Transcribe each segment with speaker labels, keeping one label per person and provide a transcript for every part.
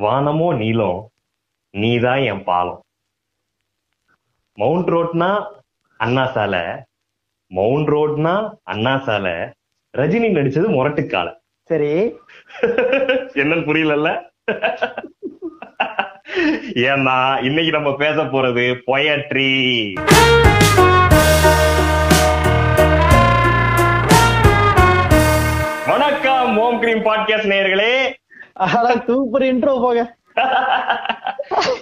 Speaker 1: வானமோ நீளம் நீதான் என் பாலம். மவுண்ட் ரோட்னா அண்ணா சாலை மவுண்ட் ரோட்னா அண்ணா சாலை. ரஜினி நடிச்சது முரட்டுக்கால.
Speaker 2: சரி.
Speaker 1: என்னன்னு புரியலல்ல? ஏன்னா இன்னைக்கு நம்ம பேச போறது பொயட்ரி வணக்கம் ஓம் கிரீம் பாட்காஸ்ட் நேயர்களே.
Speaker 2: ஆனா சூப்பர் இன்ட்ரோ போக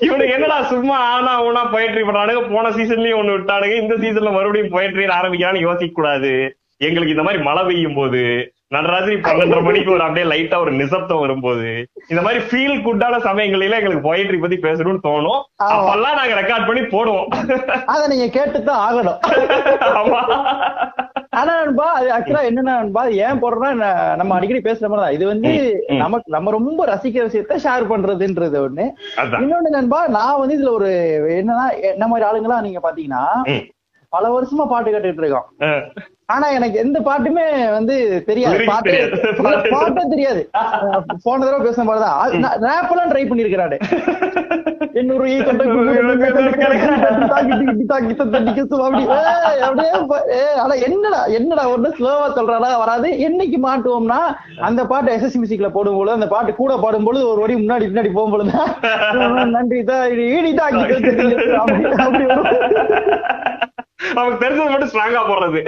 Speaker 1: இவனுக்கு என்னடா சும்மா ஆனா ஊனா பொயட்ரி பண்றானுங்க? போன சீசன்லயும் ஒண்ணு விட்டானுங்க. இந்த சீசன்ல மறுபடியும் பொயட்ரி ஆரம்பிக்கிறான்னு யோசிக்க கூடாது. எங்களுக்கு இந்த மாதிரி மழை பெய்யும் போது நடராத்திரி பன்னெண்டரை மணிக்கு ஒரு அப்படியே லைட்டா ஒரு நிசப்தம் வரும்போது இந்த மாதிரி ஃபீல் குட்டான சமயங்களில எங்களுக்கு பொயட்ரி பத்தி பேசணும்னு தோணும். அப்பெல்லாம் நாங்க ரெக்கார்ட் பண்ணி போடுவோம்.
Speaker 2: அத நீங்க கேட்டுதான் ஆகணும்.
Speaker 1: ஆமா.
Speaker 2: ஆனா நண்பா அது ஆக்சுவலா என்னன்னா நண்பா ஏன் போடுறோம்னா நம்ம அடிக்கடி பேசுற மாதிரி தான் இது வந்து. நமக்கு நம்ம ரொம்ப ரசிக்கிற விஷயத்த ஷேர் பண்றதுன்றது ஒண்ணு இன்னொன்னு நண்பா நான் வந்து இதுல ஒரு என்னன்னா என்ன மாதிரி ஆளுங்களாம் நீங்க பாத்தீங்கன்னா. பல வருஷமா பாட்டு கேட்டுட்டு இருக்கோம். ஆனா எனக்கு எந்த பாட்டுமே வந்து தெரியாது
Speaker 1: Lyrics
Speaker 2: பாட்டு
Speaker 1: தெரியாது.
Speaker 2: போன தடவை பேசுன மாதிரிதான் ரேப் எல்லாம் ட்ரை பண்ணிருக்கிறாரு ஆனா என்னடா என்னடா ஒண்ணு ஸ்லோவா சொல்றாடா வராது என்னைக்கு மாட்டுவோம்னா அந்த பாட்டு எஸ்எஸ் மியூசிக்ல போடும்போது அந்த பாட்டு கூட பாடும்பொழுது ஒரு வரி முன்னாடி பின்னாடி போகும்பொழுது நன்றி தான் ஈடி தான் அப்படி.
Speaker 1: நமக்கு தெரிஞ்சது மட்டும் ஸ்ட்ராங்கா போடுறது.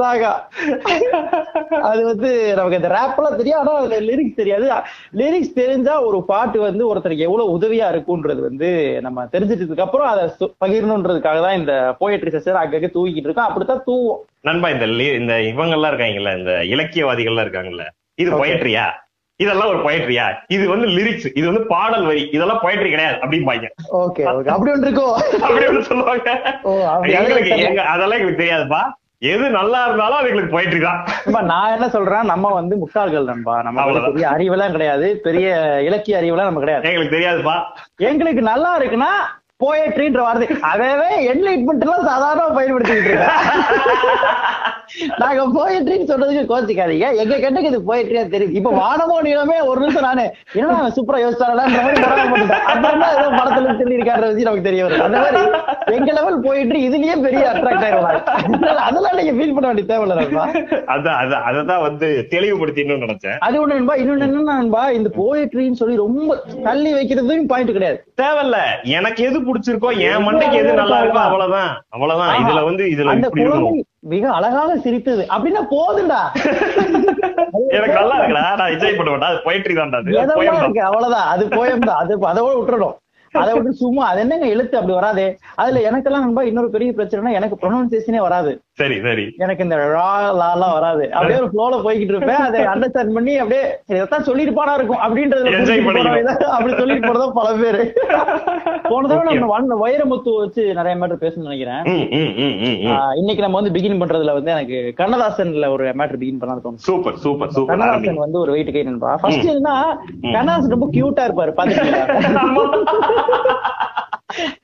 Speaker 2: சாகா. அது வந்து நமக்கு இந்த ரேப் எல்லாம் தெரியும் ஆனா அதுல லிரிக்ஸ் தெரியாது. லிரிக்ஸ் தெரிஞ்சா ஒரு பாட்டு வந்து ஒருத்தருக்கு எவ்வளவு உதவியா இருக்கும்ன்றது வந்து நம்ம தெரிஞ்சிட்டதுக்கு அப்புறம் அதை பகிரணுன்றதுக்காக தான் இந்த போயட்ரி செஷன் அங்கங்க தூக்கிட்டு இருக்கோம். அப்படித்தான் தூவோம்
Speaker 1: நண்பா இந்த இந்த இவங்க எல்லாம் இருக்காங்கல்ல இந்த இலக்கியவாதிகள்லாம் இருக்காங்கல்ல இது. பொயட்ரியா இதெல்லாம் ஒரு பொயட்ரியா இது வந்து லிரிக்ஸ் இது வந்து பாடல் வரி இதெல்லாம் பொயட்ரி கிடையாது அப்படிம்பாங்க
Speaker 2: ஓகே அப்படி ஒன்று இருக்கும்
Speaker 1: அப்படி ஒண்ணு சொல்லுவாங்க. எங்களுக்கு
Speaker 2: அதெல்லாம்
Speaker 1: எங்க அதெல்லாம் எங்களுக்கு தெரியாதுப்பா. எது நல்லா இருந்தாலும் அது எங்களுக்கு பொயட்ரி தான்.
Speaker 2: நான் என்ன சொல்றேன்? நம்ம வந்து முட்டாள்கள் நண்பா நம்ம. பெரிய அறிவெல்லாம் கிடையாது. பெரிய இலக்கிய அறிவெல்லாம் நம்ம கிடையாது.
Speaker 1: எங்களுக்கு தெரியாதுப்பா.
Speaker 2: எங்களுக்கு நல்லா இருக்குன்னா போயட்ரின்ற வார்த்தை. அதவே என்லைட்மெண்ட் எல்லாம் சாதாரண பயன்படுத்திக்கிட்டு இருக்கோம் நாங்க போயட்ரின்னு சொல்றதுக்கு கோச்சிக்காதீங்க. எங்க கண்ணுக்கு இது போயட்ரியா தெரியுது. இப்ப வானமோ நீளமே ஒரு நிமிஷம் நானு என்ன சூப்பரா யோசிச்சாரலான்ற மாதிரி. அப்புறம் ஏதோ படத்துல சொல்லி இருக்காரு வச்சு நமக்கு தெரிய வருது. அந்த மாதிரி எங்க லெவல் போயிட்டு இதுலயே பெரிய அட்ராக்ட் ஆயிடுவாங்க அதெல்லாம் நீங்க ஃபீல் பண்ண வேண்டிய தேவையில்ல நண்பா.
Speaker 1: அதான் அதான் வந்து தெளிவுபடுத்தின்னு நினைச்சேன்.
Speaker 2: அது ஒண்ணு நண்பா இன்னொன்னு என்ன நண்பா இந்த போயட்ரின்னு சொல்லி ரொம்ப தள்ளி வைக்கிறதும் பாயிண்ட் கிடையாது.
Speaker 1: தேவையில்ல. எனக்கு எது பிடிச்சிருக்கோ? என் மண்டைக்கு எது நல்லா இருக்கோ அவ்வளவுதான். அவ்வளவுதான். இதுல வந்து இதுல
Speaker 2: மிக அழகாக சிரித்தது. அப்படின்னா போதுண்டா
Speaker 1: எனக்கு நல்லா இருக்குடா. நான் என்ஜாய் பண்ண மாட்டேன் அது பொயட்ரி தான்டா அது.
Speaker 2: அவ்வளவுதான். அது போயம் தான். அது அதோட விட்டுறணும். அதை விட்டு சும்மா அது என்னங்க எழுத்து அப்படி வராதே? அதுல எனக்கெல்லாம் நண்பா இன்னொரு பெரிய பிரச்சனைனா எனக்கு ப்ரொனவுன்சியேஷனே வராது.
Speaker 1: சரி சரி.
Speaker 2: எனக்கு இந்த ரா லாலாம் வராது. அப்படியே ஒரு ஃப்ளோல போய்கிட்டு இருப்பேன். அதை அண்டர்ஸ்டாண்ட் பண்ணி அப்படியே சரி, இதைத்தான் சொல்லிட்டு போனா இருக்கும். போறவங்க அப்படி சொல்லிட்டு போறதா பல பேரு. போன தடவை. நம்ம வந்த வைரமுத்து வச்சு நிறைய மேட்டர் பேசணும்னு நினைக்கிறேன். இன்னைக்கு நம்ம வந்து பிகின் பண்றதுல வந்து எனக்கு கண்ணதாசன்ல ஒரு மேட்டர் பிகின் பண்ணலாம் தோணும்
Speaker 1: சூப்பர் சூப்பர் சூப்பர்
Speaker 2: கண்ணதாசன் வந்து ஒரு வெயிட் கை நண்பா ஃபர்ஸ்ட் என்னன்னா கண்ணதாசன் ரொம்ப கியூட்டா இருப்பாரு. பாத்துக்கீங்களா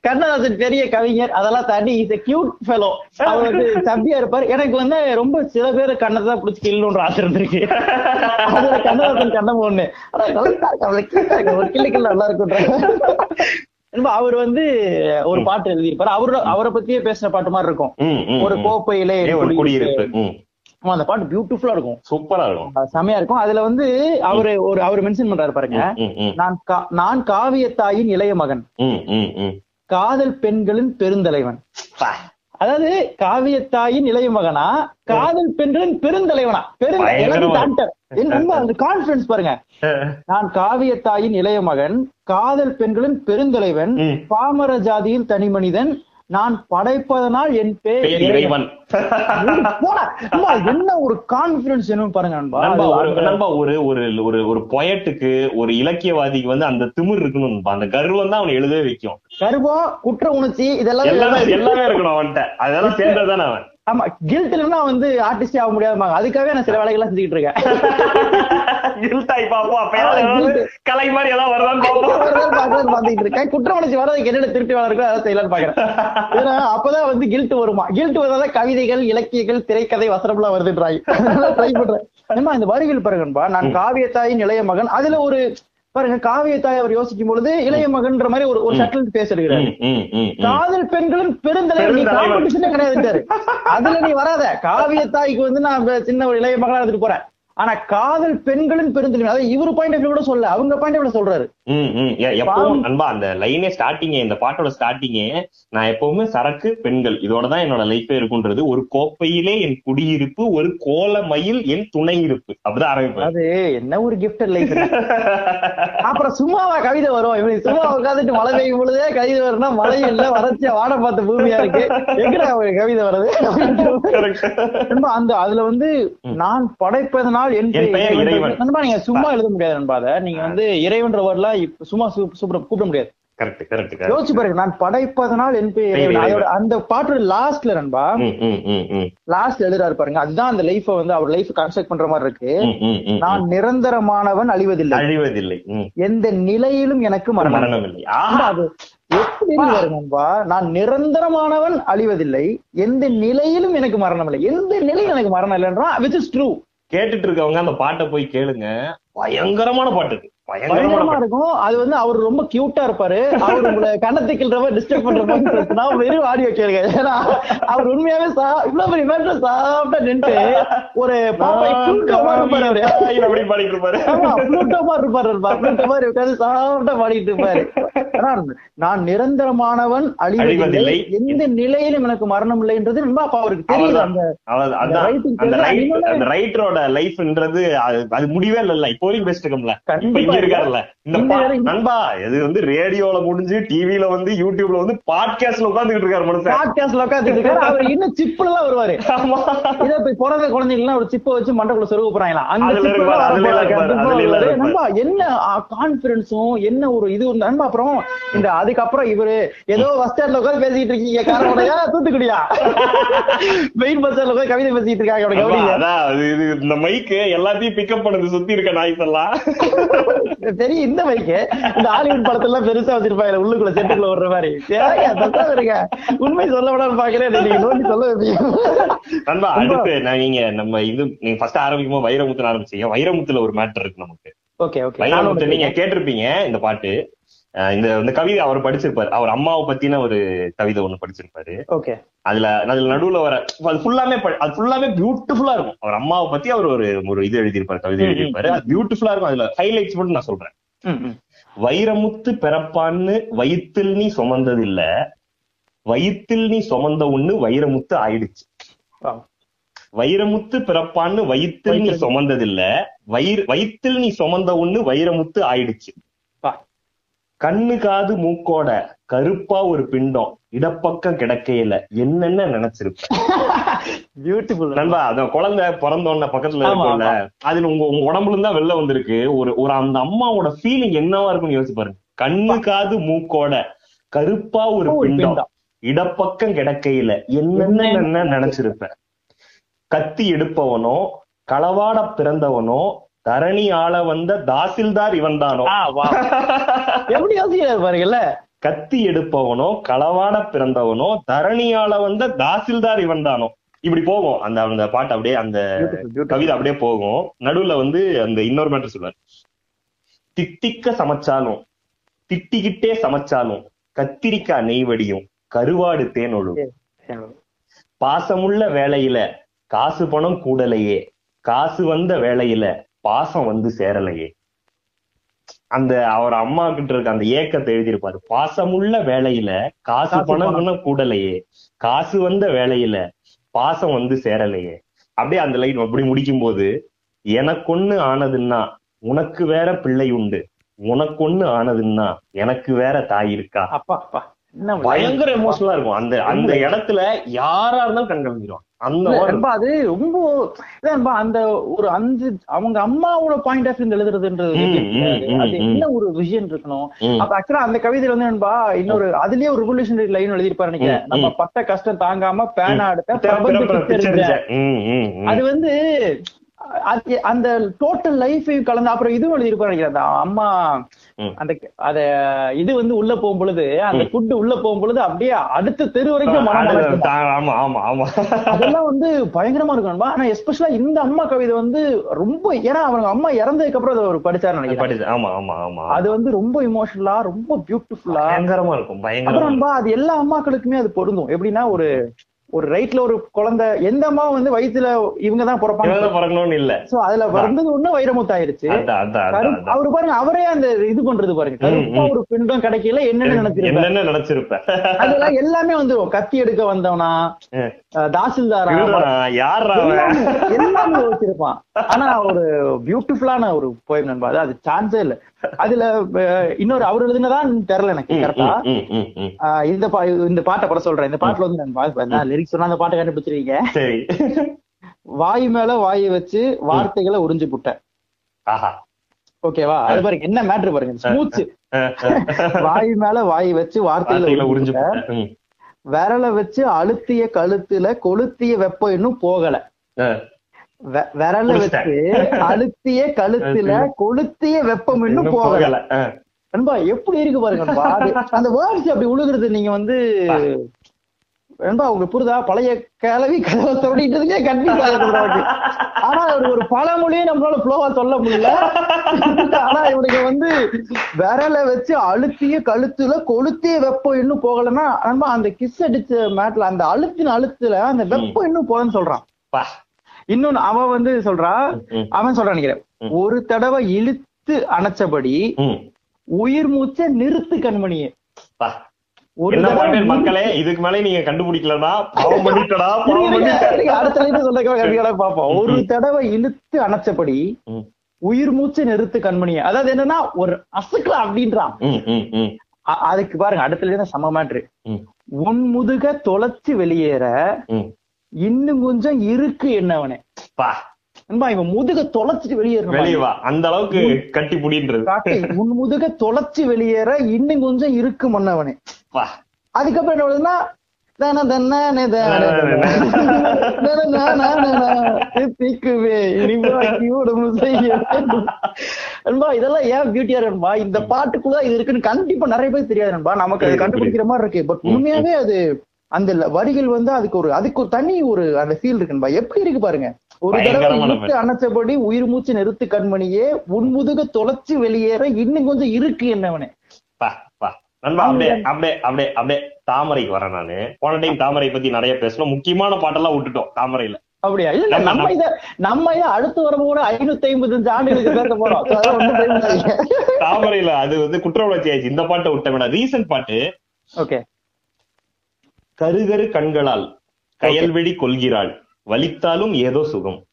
Speaker 2: கண்ணதாசன் பெரிய கவிஞர் அதெல்லாம் தாண்டி இஸ் கியூட் ஃபெலோ அவர் வந்து சப்பியா இருப்பாரு. எனக்கு வந்து ரொம்ப சில பேர் கண்ணத்தை தான் பிடிச்சி கில்லுன்ற ஆசை இருந்திருக்கு. அதுல கண்ணதாசன் கண்ணம் ஒண்ணு. ஆனா நல்லா இருக்கு. ஒரு கிள்ளு நல்லா இருக்குன்ற அவர் வந்து ஒரு பாட்டு எழுதியிருப்பாரு. அவரோட அவரை பத்தியே பேசின பாட்டு மாதிரி இருக்கும். ஒரு. கோப்பையிலே
Speaker 1: குடியிருப்பு.
Speaker 2: ஆமா, அந்த பாட்டு பியூட்டிஃபுல்லா இருக்கும்.
Speaker 1: சூப்பரா இருக்கும்.
Speaker 2: செமையா இருக்கும். அதுல வந்து அவரு ஒரு அவர் மென்ஷன் பண்றாரு பாருங்க. நான் நான் காவியத்தாயின் இளைய மகன். காதல் பெண்களின் பெருந்தலைவன். அதாவது காவியத்தாயின் இளைய மகனா காதல் பெண்களின் பெருந்தலைவனா? பெருந்த
Speaker 1: பயங்கரமா
Speaker 2: எனக்கு டாக்டர் என் ரொம்ப அந்த கான்பிடன்ஸ் பாருங்க. நான் காவியத்தாயின் இளைய மகன் காதல் பெண்களின் பெருந்தலைவன். பாமர ஜாதியில் தனி மனிதன் நான் படைப்பதனால் என் பேர் இறைவன். என்ன ஒரு கான்பிடன்ஸ் என்ன பாருங்க நண்பா
Speaker 1: ஒரு ஒரு ஒரு ஒரு பொயட்டுக்கு ஒரு இலக்கியவாதிக்கு வந்து அந்த திமிர் இருக்கணும். அந்த கர்வம் தான் அவனை எழுதவே வைக்கும்.
Speaker 2: கர்வம் குற்ற உணர்ச்சி இதெல்லாம்
Speaker 1: எல்லாமே எல்லாமே இருக்கணும் அவன்கிட்ட. அதெல்லாம் சேர்ந்ததுதானே அவன்.
Speaker 2: ஆமா கில்ட் இல்லைன்னா வந்து ஆர்டிஸ்டே ஆக முடியாதுமாங்க அதுக்காகவே நான் சில வேலைகள்லாம் செஞ்சுக்கிட்டு இருக்கேன்.
Speaker 1: கில்ட்டாய் பாப்போம். அப்ப கலை மாதிரி ஏதாவது வருதான்னு பாப்போம்.
Speaker 2: பாத்துக்கிட்டு இருக்கேன். குற்ற உணர்ச்சி வரதுக்கு என்னென்ன திருட்டு வேலை இருக்கோ அதை செய்யலாம்னு பாக்குறேன் ஏன்னா அப்பதான் வந்து கில்ட் வருமா? கில்ட் வந்தாதான் கவிதைகள் இலக்கியங்கள் திரைக்கதை வசனம்லாம் வருதுன்றாங்க. ட்ரை பண்றேன். ஏம்மா, இந்த வரிகள் பாருங்கன்பா நான் காவியத்தாயின் இளைய மகன். அதுல ஒரு பாருங்க காவியத்தாய் அவர் யோசிக்கும் பொழுது இளைய மகன்ற மாதிரி ஒரு ஒரு ஷட்டில் பேச எடுக்கிறாரு. காதல் பெண்களின் பெருந்தலைவர் நீ. காம்படிஷனே கிடையாதுட்டாரு அதுல நீ வராத. காவியத்தாய்க்கு வந்து நான் சின்ன ஒரு இளைய மகளா எடுத்துட்டு போறேன். ஆனா காதல் பெண்களின் பெருந்தலைவர் அதாவது இவர் பாயிண்ட் ஆஃப் கூட சொல்ல அவங்க பாயிண்ட் ஆஃப் சொல்றாரு.
Speaker 1: எப்பவும்
Speaker 2: பாவம்.
Speaker 1: நண்பா அந்த லைனே ஸ்டார்டிங்கே இந்த பாட்டோட ஸ்டார்டிங்கே நான் எப்பவுமே சரக்கு பெண்கள் இதோட தான் என்னோட லைஃபே இருக்குன்றது ஒரு கோப்பையிலே என் குடியிருப்பு ஒரு கோலமயில் என் துணை இருப்பு. அப்படிதான் ஆரம்பிப்பேன்.
Speaker 2: அது என்ன ஒரு கிஃப்டட் லைஃப் அப்புறம் சும்மாவா கவிதை வரும். இவனுக்கு சும்மா உட்காந்துட்டு மழை பெய்யும் பொழுதே கவிதை வரும்னா மழை இல்ல வறட்சியா வாட பார்த்த பூமியா இருக்கு. எங்கடா கவிதை வருது? அந்த அதுல வந்து நான் படைப்பதனால் என்
Speaker 1: என்.
Speaker 2: நண்பா நீங்க சும்மா எழுத முடியாது நண்பா அதை நீங்க வந்து இறைவன்ற இப்ப சும்மா சூப்பரா கூப்பிட முடியாது. யோசிச்சு பாருங்க நான் படைப்பதனால் என் பெயர் அந்த பாட்டு லாஸ்ட்ல நண்பா. லாஸ்ட் எழுதுறாரு பாருங்க. அதுதான் அந்த லைஃப வந்து அவர் லைஃப் கன்ஸ்ட்ரக்ட் பண்ற மாதிரி இருக்கு. நான் நிரந்தரமானவன் அழிவதில்லை.
Speaker 1: அழிவதில்லை.
Speaker 2: எந்த நிலையிலும் எனக்கு மரணம்.
Speaker 1: இல்லை
Speaker 2: அது எப்படி நண்பா? நான் நிரந்தரமானவன் அழிவதில்லை. எந்த நிலையிலும் எனக்கு மரணம் இல்லை எந்த நிலையிலும் எனக்கு மரணம் இல்லைன்றா விச் இஸ் ட்ரூ
Speaker 1: கேட்டுட்டு இருக்கவங்க அந்த பாட்டை போய் கேளுங்க. பயங்கரமான பாட்டு
Speaker 2: பயங்கரமா இருக்கும். அது வந்து அவர் ரொம்ப கியூட்டா இருப்பாரு. அவர் உங்களை கண்ணத்தை கிள்றவ டிஸ்டர்ப் பண்ற மாதிரி வெறும் ஆடியோ கேளுங்க. ஏன்னா அவர் உண்மையாவே சா இவ்வளவு பெரிய மேட்டர் சாப்பிட்டா நின்று ஒரு பாப்பாய் புளுட்டோ மாதிரி இருப்பாரு அவரு.
Speaker 1: அப்படி பாடிட்டு இருப்பாரு.
Speaker 2: ஆமா, புளுட்டோ மாதிரி இருப்பாரு. புளுட்டோ மாதிரி உட்கார்ந்து சாப்பிட்டா பாடிட்டு இருப்பாரு. நான் நிரந்தரமானவன் அழிவதில்லை. எந்த நிலையிலும் எனக்கு மரணம் இல்லைன்றது நண்பா அப்ப அவருக்கு தெரியுது. அந்த
Speaker 1: ரைட்டரோட லைஃப்ன்றது அது முடிவே இல்ல இப்போ வரைக்கும் பெஸ்ட் இருக்கம்ல இப்ப
Speaker 2: கண்டிப்பா
Speaker 1: நண்பா இது வந்து ரேடியோல முடிஞ்சு டிவில வந்து யூடியூப்ல வந்து பாட்காஸ்ட்ல உட்கார்ந்துகிட்டு இருக்காரு மனுஷன்.
Speaker 2: பாட்காஸ்ட்ல உட்காந்துட்டு இருக்காரு. அவர் இன்னும் சிப்ல எல்லாம் வருவாரு. இதை போய் பிறந்த குழந்தைகள் ஒரு சிப்ப வச்சு மண்டக்குள்ள சொருக போறாங்களா? அந்த. நண்பா என்ன கான்பிடன்ஸும் என்ன ஒரு இது நண்பா அப்புறம் இந்த அதுக்கப்புறம் இவரு ஏதோ பஸ் ஸ்டாண்ட்ல உட்காந்து பேசிட்டு இருக்கீங்க காரமடையா தூத்துக்குடியா? மெயின் பஸ் ஸ்டாண்ட்ல உட்காந்து கவிதை பேசிட்டு இருக்காங்க
Speaker 1: இந்த மைக்கு எல்லாத்தையும் பிக்கப் பண்ணுது சுத்தி இருக்க நாய்ஸ் எல்லாம்.
Speaker 2: தெரியும் இந்த மைக்கு இந்த ஹாலிவுட் படத்துல எல்லாம் பெருசா வச்சிருப்பாங்க உள்ளுக்குள்ள செட்டுக்குள்ள வர்ற மாதிரி. இருக்க உண்மை சொல்ல விடான்னு பாக்குறேன் நீங்க நோண்டி சொல்ல
Speaker 1: நண்பா அடுத்து நான் நீங்க நம்ம இது நீங்க ஃபர்ஸ்ட் ஆரம்பிக்கும் போது வைரமுத்து ஆரம்பிச்சீங்க. வைரமுத்துல ஒரு மேட்டர் இருக்கு நமக்கு.
Speaker 2: ஓகே ஓகே
Speaker 1: வைரமுத்து நீங்க கேட்டிருப்பீங்க இந்த பாட்டு. இந்த இந்த கவிதை அவர் படிச்சிருப்பாரு. அவர் அம்மாவை பத்தின ஒரு கவிதை ஒண்ணு படிச்சிருப்பாரு.
Speaker 2: ஓகே
Speaker 1: அதுல அதுல நடுவுல வர அது ஃபுல்லாமே அது ஃபுல்லாமே பியூட்டிஃபுல்லா இருக்கும். அவர் அம்மாவை பத்தி அவர் ஒரு ஒரு இது எழுதியிருப்பாரு கவிதை. எழுதியிருப்பாரு. அது பியூட்டிஃபுல்லா இருக்கும். அதுல ஹைலைட்ஸ் மட்டும் நான் சொல்றேன். வைரமுத்து பிறப்பான்னு வயித்தில் நீ சுமந்ததில்ல வயித்தில் நீ சுமந்த ஒண்ணு வைரமுத்து ஆயிடுச்சு. வைரமுத்து பிறப்பான்னு வயித்தில் நீ சுமந்ததில்ல வயிறு வயித்தில் நீ சுமந்த ஒண்ணு வைரமுத்து ஆயிடுச்சு. கண்ணு காது மூக்கோட கருப்பா ஒரு பிண்டம் இடப்பக்கம் கிடக்கையில என்னென்ன நினைச்சிருப்ப?
Speaker 2: பியூட்டிஃபுல்
Speaker 1: நண்பா அந்த குழந்தை பிறந்தோன்ன பக்கத்துல இருக்கும்ல அதுல உங்க உங்க உடம்புல இருந்தா வெளில வந்திருக்கு. ஒரு ஒரு அந்த அம்மாவோட ஃபீலிங் என்னவா இருக்கும்னு யோசிச்சு பாருங்க. கண்ணு காது மூக்கோட கருப்பா ஒரு பிண்டம். இடப்பக்கம் கிடக்கையில என்னென்ன என்ன நினைச்சிருப்ப? கத்தி எடுப்பவனோ களவாட பிறந்தவனோ தரணி ஆள வந்த தாசில்தார் இவன்தானோ?
Speaker 2: ஆ, வா. எப்படி யோசிக்கிறாரு பாருங்கல்ல
Speaker 1: கத்தி எடுப்பவனோ களவாட பிறந்தவனோ தரணியால வந்த தாசில்தார் இவன்தானோ? இப்படி போகும். அந்த அந்த பாட்டு அப்படியே அந்த. கவிதை அப்படியே போகும். நடுவுல வந்து அந்த இன்னொரு மேட்டர் சொல்வார். தித்திக்க சமைச்சாலும் திட்டிக்கிட்டே சமைச்சாலும் கத்திரிக்காய் நெய்வடியும் கருவாடு தேனொழும் பாசமுள்ள வேலையில காசு பணம் கூடலையே காசு வந்த வேலையில பாசம் வந்து சேரலையே. அந்த அவர் அம்மா கிட்ட இருக்க அந்த ஏக்கத்தை எழுதியிருப்பாரு. பாசமுள்ள வேலையில காசு
Speaker 2: காசு
Speaker 1: பணம்
Speaker 2: பணம்.
Speaker 1: பணம் கூடலையே. காசு வந்த வேலையில பாசம் வந்து சேரலையே. அப்படியே அந்த லைன் அப்படி முடிக்கும் போது எனக்கொன்னு ஆனதுன்னா உனக்கு வேற பிள்ளை உண்டு. உனக்கொன்னு ஆனதுன்னா எனக்கு வேற தாய் இருக்கா?
Speaker 2: அப்பா அப்பா.
Speaker 1: பயங்கர எமோஷனலா இருக்கும். அந்த அந்த இடத்துல யாரா இருந்தாலும் கண் கலங்கிடும் அந்த
Speaker 2: அது ரொம்ப அந்த ஒரு அஞ்சு அவங்க அம்மாவோட பாயிண்ட் ஆஃப் வியூ எழுதுறதுன்றது அது. என்ன ஒரு விஷயம் இருக்கணும். அப்ப ஆக்சுவலா அந்த கவிதையில வந்து நண்பா இன்னொரு அதுலயே ஒரு ரெவல்யூஷனரி லைன் எழுதியிருப்பாரு நினைக்கிறேன். நம்ம. பட்ட கஷ்டம் தாங்காம பேனா எடுத்த பிரபஞ்ச. அது வந்து அந்த டோட்டல் லைஃபையும் கலந்து அப்புறம் இதுவும் எழுதியிருப்பாரு நினைக்கிறேன். அம்மா. அந்த அத இது வந்து உள்ள போகும் பொழுது அந்த ஃபுட் உள்ள போகும் பொழுது அப்படியே அடுத்த தெரு வரைக்கும் மனம்.
Speaker 1: ஆமா ஆமா ஆமா.
Speaker 2: அதெல்லாம் வந்து பயங்கரமா இருக்கும். ஆனா எஸ்பெஷலா இந்த அம்மா கவிதை வந்து ரொம்ப ஏன்னா அவங்க அம்மா இறந்ததுக்கு அப்புறம் அதை ஒரு படிச்சாரு நினைக்கிறேன்.
Speaker 1: ஆமா ஆமா ஆமா.
Speaker 2: அது வந்து ரொம்ப இமோஷனலா ரொம்ப பியூட்டிஃபுல்லா
Speaker 1: பயங்கரமா இருக்கும்
Speaker 2: அப்புறம்
Speaker 1: பயங்கரமா
Speaker 2: அது எல்லா அம்மாக்களுக்குமே அது பொருந்தும். எப்படின்னா ஒரு ஒரு ரைட்ல ஒரு குழந்தை எந்த அம்மா வந்து வயித்துல இவங்க தான் பிறப்பாங்க
Speaker 1: இல்ல.
Speaker 2: சோ அதுல பிறந்தது ஒண்ணு வைரமுத்து ஆயிருச்சு அவரு பாருங்க அவரே அந்த இது பண்றது பாருங்க. கருப்பா ஒரு பிண்டம் கிடைக்கல என்னன்னு நினைச்சிருப்பாரு
Speaker 1: என்னென்ன நினைச்சிருப்ப?
Speaker 2: அதெல்லாம் எல்லாமே வந்துரும் கத்தி எடுக்க வந்தவனா தாசில்தாரா? எல்லாமே எல்லாமே யோசிச்சிருப்பான். ஆனா ஒரு பியூட்டிஃபுல்லான ஒரு போயம் நண்பா. அது சான்ஸே இல்ல. அதுல இன்னொரு அவர் எழுதுனதான் தெரியல எனக்கு கரெக்டா. இந்த பா இந்த பாட்டை பட சொல்றேன். இந்த பாட்டுல வந்து நண்பா லிரிக்ஸ் சொன்னா அந்த பாட்டை கண்டுபிடிச்சிருக்கீங்க
Speaker 1: சரி.
Speaker 2: வாய் மேல வாயை வச்சு வார்த்தைகளை உறிஞ்சு புட்ட ஓகேவா? அது பாருங்க என்ன மேட்ரு பாருங்க ஸ்மூத். வாய் மேல வாய் வச்சு
Speaker 1: வார்த்தைகளை உறிஞ்சு.
Speaker 2: விரல வச்சு அழுத்திய கழுத்துல கொளுத்திய வெப்பம் இன்னும் போகல. விரல. வச்சு அழுத்திய கழுத்துல கொளுத்திய வெப்பம் இன்னும் போகல. நண்பா எப்படி இருக்கு பாருங்க அந்த வேர்ட்ஸ் அப்படி உழுகுறது நீங்க வந்து நண்பா உங்களுக்கு புரிதா? பழைய கிளவி கதவை தோடிட்டதுக்கே கன்ஃபியூஸ் ஆகுது ஆனா ஒரு ஒரு பழமொழியே நம்மளால ஃப்ளோவா சொல்ல முடியல. ஆனா இவனுக்கு வந்து விரல வச்சு அழுத்திய கழுத்துல கொளுத்திய வெப்பம் இன்னும் போகலன்னா நண்பா அந்த கிஸ் அடிச்ச மேட்ல அந்த அழுத்தின அழுத்துல அந்த வெப்பம் இன்னும் போகலன்னு சொல்றான். இன்னொன்னு அவன் வந்து சொல்றா. அவன் சொல்றான் நினைக்கிறேன். ஒரு தடவை இழுத்து அணைச்சபடி. உயிர் மூச்சை நிறுத்து கண்மணியே
Speaker 1: மக்களே இதுக்கு மேல நீங்க
Speaker 2: இருங்க, அடுத்த பார்ப்போம் ஒரு தடவை இழுத்து அணைச்சபடி. உயிர் மூச்சு நிறுத்து கண்மணியே அதாவது என்னன்னா ஒரு அசுக்கலாம் அப்படின்றான் அதுக்கு பாருங்க அடுத்த line சம மேட்ரு
Speaker 1: ம்.
Speaker 2: உன் முதுக தொலைச்சு வெளியேற. இன்னும் கொஞ்சம் இருக்கு என்னவனே.
Speaker 1: பா.
Speaker 2: நண்பா இவன் முதுக தொலைச்சிட்டு வெளியேறணும்
Speaker 1: அந்த அளவுக்கு கட்டி புடின்றது
Speaker 2: உன் முதுக தொலைச்சு வெளியேற இன்னும் கொஞ்சம் இருக்கு மன்னவனே. அதுக்கப்புறம் என்ன வருதுன்னா இதெல்லாம் ஏன் பியூட்டியா நண்பா இந்த பாட்டுக்குள்ள இது இருக்குன்னு கண்டிப்பா நிறைய பேர் தெரியாது நண்பா நமக்கு அது கண்டுபிடிக்கிற மாதிரி இருக்கு. பட் உண்மையாவே அது அந்த வரிகள் வந்து அதுக்கு ஒரு அதுக்கு ஒரு தனி ஒரு அந்த ஃபீல் இருக்கு நண்பா எப்படி இருக்கு பாருங்க? ஒரு தடவை இழுத்து அணைச்சபடி உயிர் மூச்சு நிறுத்து கண்மணியே உன் முதுக தொலைச்சு வெளியேற இன்னும் கொஞ்சம் இருக்கு என்னவனே.
Speaker 1: நண்பா அப்படியே அப்படியே அப்படியே அப்படியே தாமரைக்கு வரேன் நானு. போன டைம் தாமரை பத்தி நிறைய பேசணும். முக்கியமான பாட்டெல்லாம் விட்டுட்டோம் தாமரையில.
Speaker 2: அப்படியா? இல்ல
Speaker 1: நம்ம-
Speaker 2: இத நம்ம இத அடுத்து வரும்போது ஐநூத்தி ஐம்பத்தஞ்சு ஆண்டுகளுக்கு பேச போறோம்.
Speaker 1: தாமரையில அது வந்து குற்ற உணர்ச்சி ஆயிடுச்சு. இந்த பாட்டை விட்ட வேணாம் ரீசன்ட் பாட்டு.
Speaker 2: ஓகே
Speaker 1: கருகரு கண்களால் கயல்வெளி கொள்கிறாள். வலித்தாலும் ஏதோ சுகம்.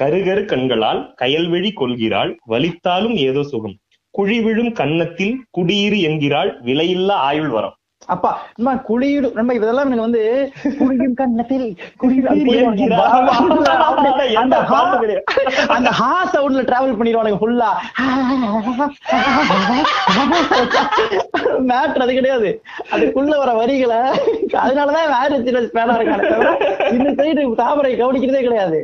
Speaker 1: கருகரு கண்களால் கயல்வெளி கொள்கிறாள். வலித்தாலும் ஏதோ சுகம். குழி விழும் கன்னத்தில் குடியிரு என்கிறாள். விலையில்லா ஆயுள் வரம்.
Speaker 2: அப்பா அம்மா குளியிடும். நம்ம இதெல்லாம் எனக்கு வந்து குளியும் கண்ணத்தில். அந்த ஹா சவுண்ட்ல டிராவல் பண்ணிடுவானுங்க ஃபுல்லா மேட்ரு அது கிடையாது. அதுக்குள்ள வர வரிகளை அதனாலதான் மேரேஜ் பேனா இருக்கானே தவிர இந்த சைடு தாமரை கவனிக்கிறதே கிடையாது.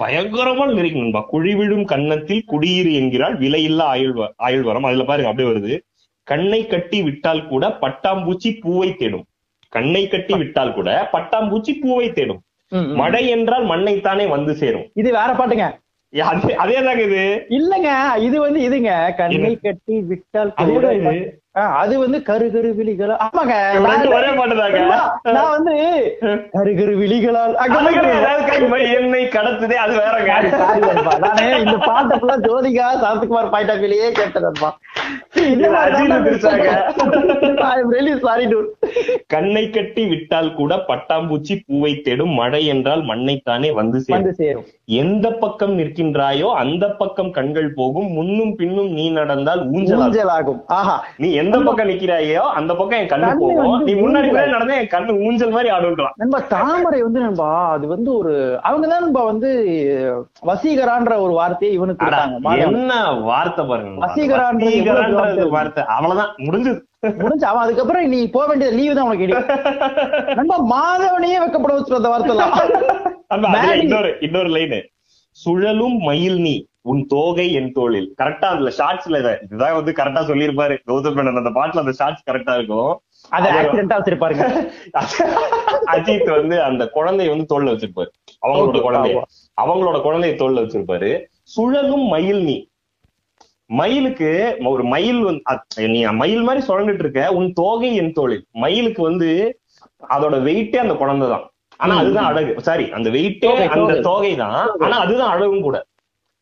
Speaker 1: பயங்கரமான லிரிக் நண்பா. குழி விழும் கன்னத்தில் குடியிரு என்கிறாள். விலையில்லா ஆயுள் ஆயுள் வரம். அதுல பாருங்க அப்படியே வருது. கண்ணை கட்டி விட்டால் கூட பட்டாம்பூச்சி பூவை தேடும். கண்ணை கட்டி விட்டால் கூட பட்டாம்பூச்சி பூவை தேடும். மழை என்றால் மண்ணைத்தானே வந்து சேரும்.
Speaker 2: இது வேற பாட்டுங்க.
Speaker 1: அதே அதேதாங்க இது.
Speaker 2: இல்லங்க இது வந்து இதுங்க. கண்ணை கட்டி விட்டால். ஆ, அது வந்து கரு கரு விழிகள்? ஆமாங்க.
Speaker 1: இவங்க ரெண்டு
Speaker 2: நான் வந்து கரு கரு விழிகளால்.
Speaker 1: என்னை கடத்துதே அது வேறங்க.
Speaker 2: நானே இந்த பாட்டை ஃபுல்லா ஜோதிகா சரத்குமார் பாயிண்ட் ஆஃப் வியூலயே கேட்டதப்பா
Speaker 1: கண்ணை கட்டி விட்டால் கூட பட்டாம்பூச்சி பூவை தேடும் மழை என்றால் மண்ணைத்தானே வந்து சேரும். எந்த பக்கம் நிற்கின்றாயோ அந்த பக்கம் கண்கள் போகும். முன்னும் பின்னும் நீ நடந்தால்
Speaker 2: ஊஞ்சல் ஆகும் ஆஹா.
Speaker 1: நீ எந்த பக்கம் நிக்கிறாயோ அந்த பக்கம் என் கண்ணு போகும். நீ முன்னாடி நடந்தா என் கண்ணு ஊஞ்சல் மாதிரி ஆடுன்றான்
Speaker 2: நண்பா தாமரை வந்து நண்பா அது வந்து ஒரு அவங்க தான் நண்பா வந்து வசீகரான்ற ஒரு வார்த்தையை இவனுக்கு.
Speaker 1: என்ன வார்த்தை பாருங்க
Speaker 2: வசீகரான்றது
Speaker 1: வார்த்தை அவ்வளவுதான் முடிஞ்சது.
Speaker 2: முடிஞ்சு அவன் அதுக்கப்புறம் நீ போக வேண்டியது லீவு தான் உனக்கு கிடைக்கும் நண்பா மாதவனையே வெக்கப்பட வச்சுட்டு அந்த வார்த்தை.
Speaker 1: இன்னொரு இன்னொரு லைனு சுழலும் மயில் நீ. உன் தோகை என் தோளில். கரெக்டா அதுல ஷார்ட்ஸ்ல இத இதுதான் வந்து கரெக்டா சொல்லியிருப்பாரு. கௌதம் மேனன் அந்த பாட்டுல அந்த ஷார்ட்ஸ் கரெக்டா இருக்கும்.
Speaker 2: அது ஆக்சிடென்டா வச்சிருப்பாருங்க.
Speaker 1: அஜித் வந்து அந்த குழந்தைய வந்து தோல்ல வச்சிருப்பாரு. அவங்களோட குழந்தைய. அவங்களோட குழந்தைய தோல்ல வச்சிருப்பாரு. சுழலும் மயில் நீ. மயிலுக்கு ஒரு மயில் வந்து நீ மயில் மாதிரி சுழண்டுட்டு இருக்க உன் தோகை என் தோளில். மயிலுக்கு வந்து அதோட வெயிட்டே அந்த குழந்தை தான் ஆனா அதுதான் அழகு. சாரி அந்த வெயிட்டே அந்த.
Speaker 2: தோகை.
Speaker 1: தான் ஆனா அதுதான் அழகும் கூட.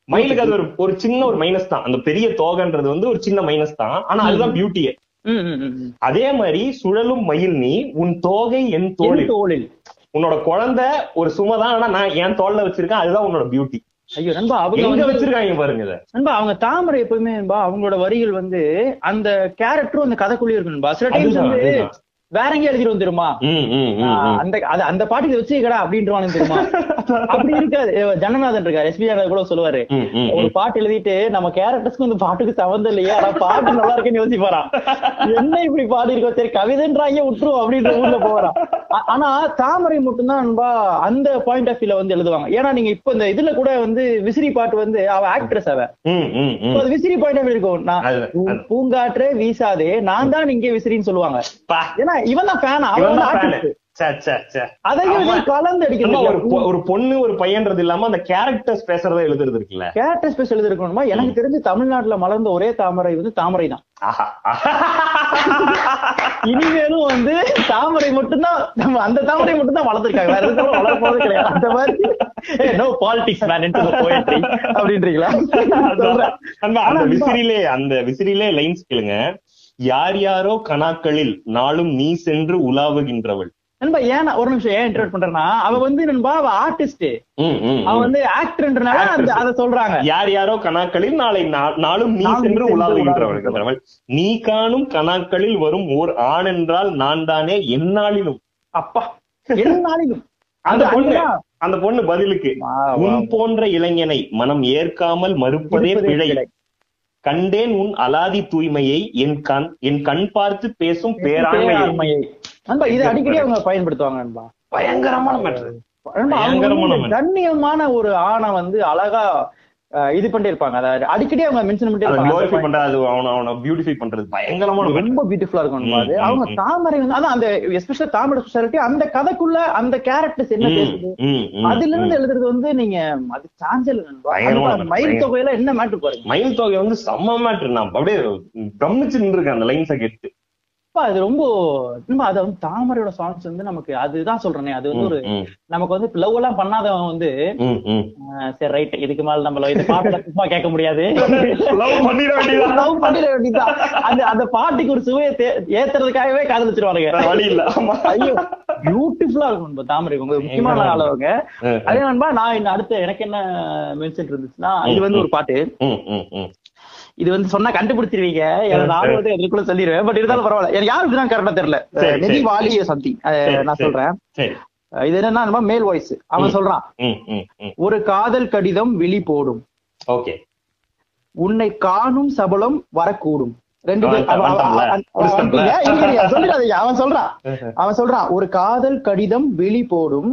Speaker 1: மயிலுக்கு அது ஒரு ஒரு சின்ன ஒரு மைனஸ் தான். அந்த பெரிய தோகைன்றது வந்து ஒரு சின்ன மைனஸ் தான். ஆனா அதுதான் பியூட்டியே. அதே மாதிரி சுழலும் மயில் நீ உன் தோகை என்
Speaker 2: என்
Speaker 1: தோளில்.
Speaker 2: தோளில்
Speaker 1: உன்னோட குழந்தை ஒரு சுமைதான் ஆனா நான் என் தோல்ல வச்சிருக்கேன் அதுதான் உன்னோட பியூட்டி
Speaker 2: ஐயோ நண்பா அவங்க
Speaker 1: வச்சிருக்காங்க பாருங்க
Speaker 2: நண்பா அவங்க தாமரை எப்பவுமே நண்பா அவங்களோட வரிகள் வந்து அந்த கேரக்டரும் அந்த கதைக்குள்ளேயே இருக்கு நண்பா. சில டைம்ஸ் வந்து. வேற எங்கேயும் எழுதிட்டு வந்துருமா
Speaker 1: ம், ம், ம்,
Speaker 2: ஆஹ்
Speaker 1: ம்.
Speaker 2: அந்த அந்த பாட்டுக்கு வச்சுக்கடா அப்படின்றவானு தெரியுமா? அப்படி இருக்காது. ஜனநாதன் இருக்காரு எஸ்பி கூட சொல்லுவாரு. ஒரு. பாட்டு எழுதிட்டு நம்ம கேரக்டர்ஸ்க்கு இந்த பாட்டுக்கு சம்மந்தம் இல்லையே ஆனா பாட்டு நல்லா இருக்குன்னு யோசிப்பாராம். என்ன இப்படி பாடி இருக்கோ சரி கவிதைன்றாங்க விட்டுரும் அப்படின்ற ஊர்ல போறான் ஆனா தாமரை மட்டும்தான் நண்பா அந்த பாயிண்ட் ஆஃப் வியூல வந்து எழுதுவாங்க. ஏன்னா நீங்க இப்ப இந்த இதுல கூட வந்து விசிறி பாட்டு வந்து அவ ஆக்ட்ரஸ் அவ விசிறி பாயிண்ட் ஆஃப் இருக்கும். நான் பூங்காற்றே வீசாதே நான் தான் இங்கே விசிறின்னு சொல்லுவாங்க. ஏன்னா இவன் தான் ஃபேன் அவன்
Speaker 1: தான் ஒரு பொண்ணு ஒரு பையன்றது இல்லாம அந்த கேரக்டர்ஸ் பேசுறத எழுதுறது இருக்குல்ல?
Speaker 2: கேரக்டர் ஸ்பெஷல் எழுதிருக்கணுமா? எனக்கு தெரிஞ்சு தமிழ்நாட்டுல மலர்ந்த ஒரே தாமரை வந்து தாமரை தான். இனிமேலும் வந்து தாமரை மட்டும்தான் நம்ம அந்த தாமரை மட்டும் தான் வளர்த்திருக்காங்க. வேற எதுவும் வளர போறது கிடையாது. அந்த மாதிரி. நோ பாலிடிக்ஸ் மேன் போயிட்ரி அப்படின்றீங்களா?
Speaker 1: அந்த விசிறிலே அந்த விசிறிலே லைன்ஸ் கேளுங்க. யார் யாரோ கனாக்களில் நாளும் நீ சென்று உலாவுகின்றவள்
Speaker 2: நண்பா ஏன் ஒரு நிமிஷம் ஏன் இன்டர்வியூ பண்றேன்னா அவ வந்து நண்பா அவ ஆர்டிஸ்ட் அவ. வந்து ஆக்டர்ன்றனால. அதை சொல்றாங்க
Speaker 1: யார் யாரோ கனாக்களில் நாளை நா- நாளும் நீ சென்று உலாவுகின்றவள். நீ காணும் கனாக்களில் வரும் ஓர் ஆண் என்றால் நான் தானே எந்நாளிலும்
Speaker 2: அப்பா என்னாலும்
Speaker 1: அந்த பொண்ணு. அந்த பொண்ணு பதிலுக்கு உன். போன்ற இளைஞனை மனம் ஏற்காமல் மறுப்பதே பிழை. கண்டேன் உன் அலாதி தூய்மையை என் கண் என் கண் பார்த்து பேசும் பேராண்மையை.
Speaker 2: நண்பா இதை அடிக்கடி அவங்க பயன்படுத்துவாங்க நண்பா
Speaker 1: பயங்கரமான மேட்ரு
Speaker 2: கண்ணியமான ஒரு ஆணை வந்து அழகா இது பண்ணிட்டே இருப்பாங்க. அதாவது அடிக்கடி அவங்க மென்ஷன் பண்ணிட்டே இருப்பாங்க.
Speaker 1: பண்றது அது அவன அவன பியூட்டிஃபை பண்றது பயங்கரமான.
Speaker 2: ரொம்ப பியூட்டிஃபுல்லா இருக்கும் அது. அவங்க. தாமரை வந்து அதான் அந்த எஸ்பெஷலா தாமரை ஸ்பெஷாலிட்டி அந்த கதைக்குள்ள அந்த கேரக்டர்ஸ் என்ன பேசுது? அதுல. இருந்து எழுதுறது வந்து நீங்க அது சாஞ்சல் மயில் தொகையில என்ன மேட்ரு பாருங்க
Speaker 1: மயில் தொகை வந்து செம்ம மேட்ரு நான் அப்படியே கவனிச்சு நின்றுருக்கேன் அந்த லைன்ஸை கேட்டு.
Speaker 2: அது ரொம்ப நண்பா அது வந்து தாமரையோட சாங்ஸ் வந்து நமக்கு அதுதான் சொல்றேனே அது வந்து ஒரு நமக்கு வந்து லவ் எல்லாம் பண்ணாதவன் வந்து சரி ரைட் இதுக்கு மேல நம்ம இந்த பாட்டுல சும்மா கேட்க முடியாது.
Speaker 1: Love பண்ணிட.
Speaker 2: அந்த அந்த பாட்டுக்கு ஒரு சுவையை ஏத்துறதுக்காகவே
Speaker 1: ஆமா.
Speaker 2: ஐயோ பியூட்டிஃபுல்லா இருக்கும் நண்பா தாமரை உங்களுக்கு முக்கியமான அளவுங்க அதே நண்பா நான் அடுத்த எனக்கு என்ன மென்ஷன் இருந்துச்சுன்னா இது வந்து ஒரு பாட்டு. இது வந்து சொன்னா கண்டுபிடிச்சிருவீங்க. எனக்கு வந்து எதுக்குள்ள சொல்லிடுவேன் பட் இருந்தாலும் பரவாயில்ல. எனக்கு யாருக்கு தான் கரெக்டா தெரியல. நிதி. வாலிய சம்திங் நான். சொல்றேன். இது என்னன்னா மேல் வாய்ஸ் அவன் சொல்றான். ஒரு காதல் கடிதம் விழி போடும்.
Speaker 1: ஓகே.
Speaker 2: உன்னை காணும் சபலம் வரக்கூடும். ரெண்டு
Speaker 1: அவன்
Speaker 2: சொல்றான். அவன் சொல்றான் ஒரு காதல் கடிதம் விழி போடும்.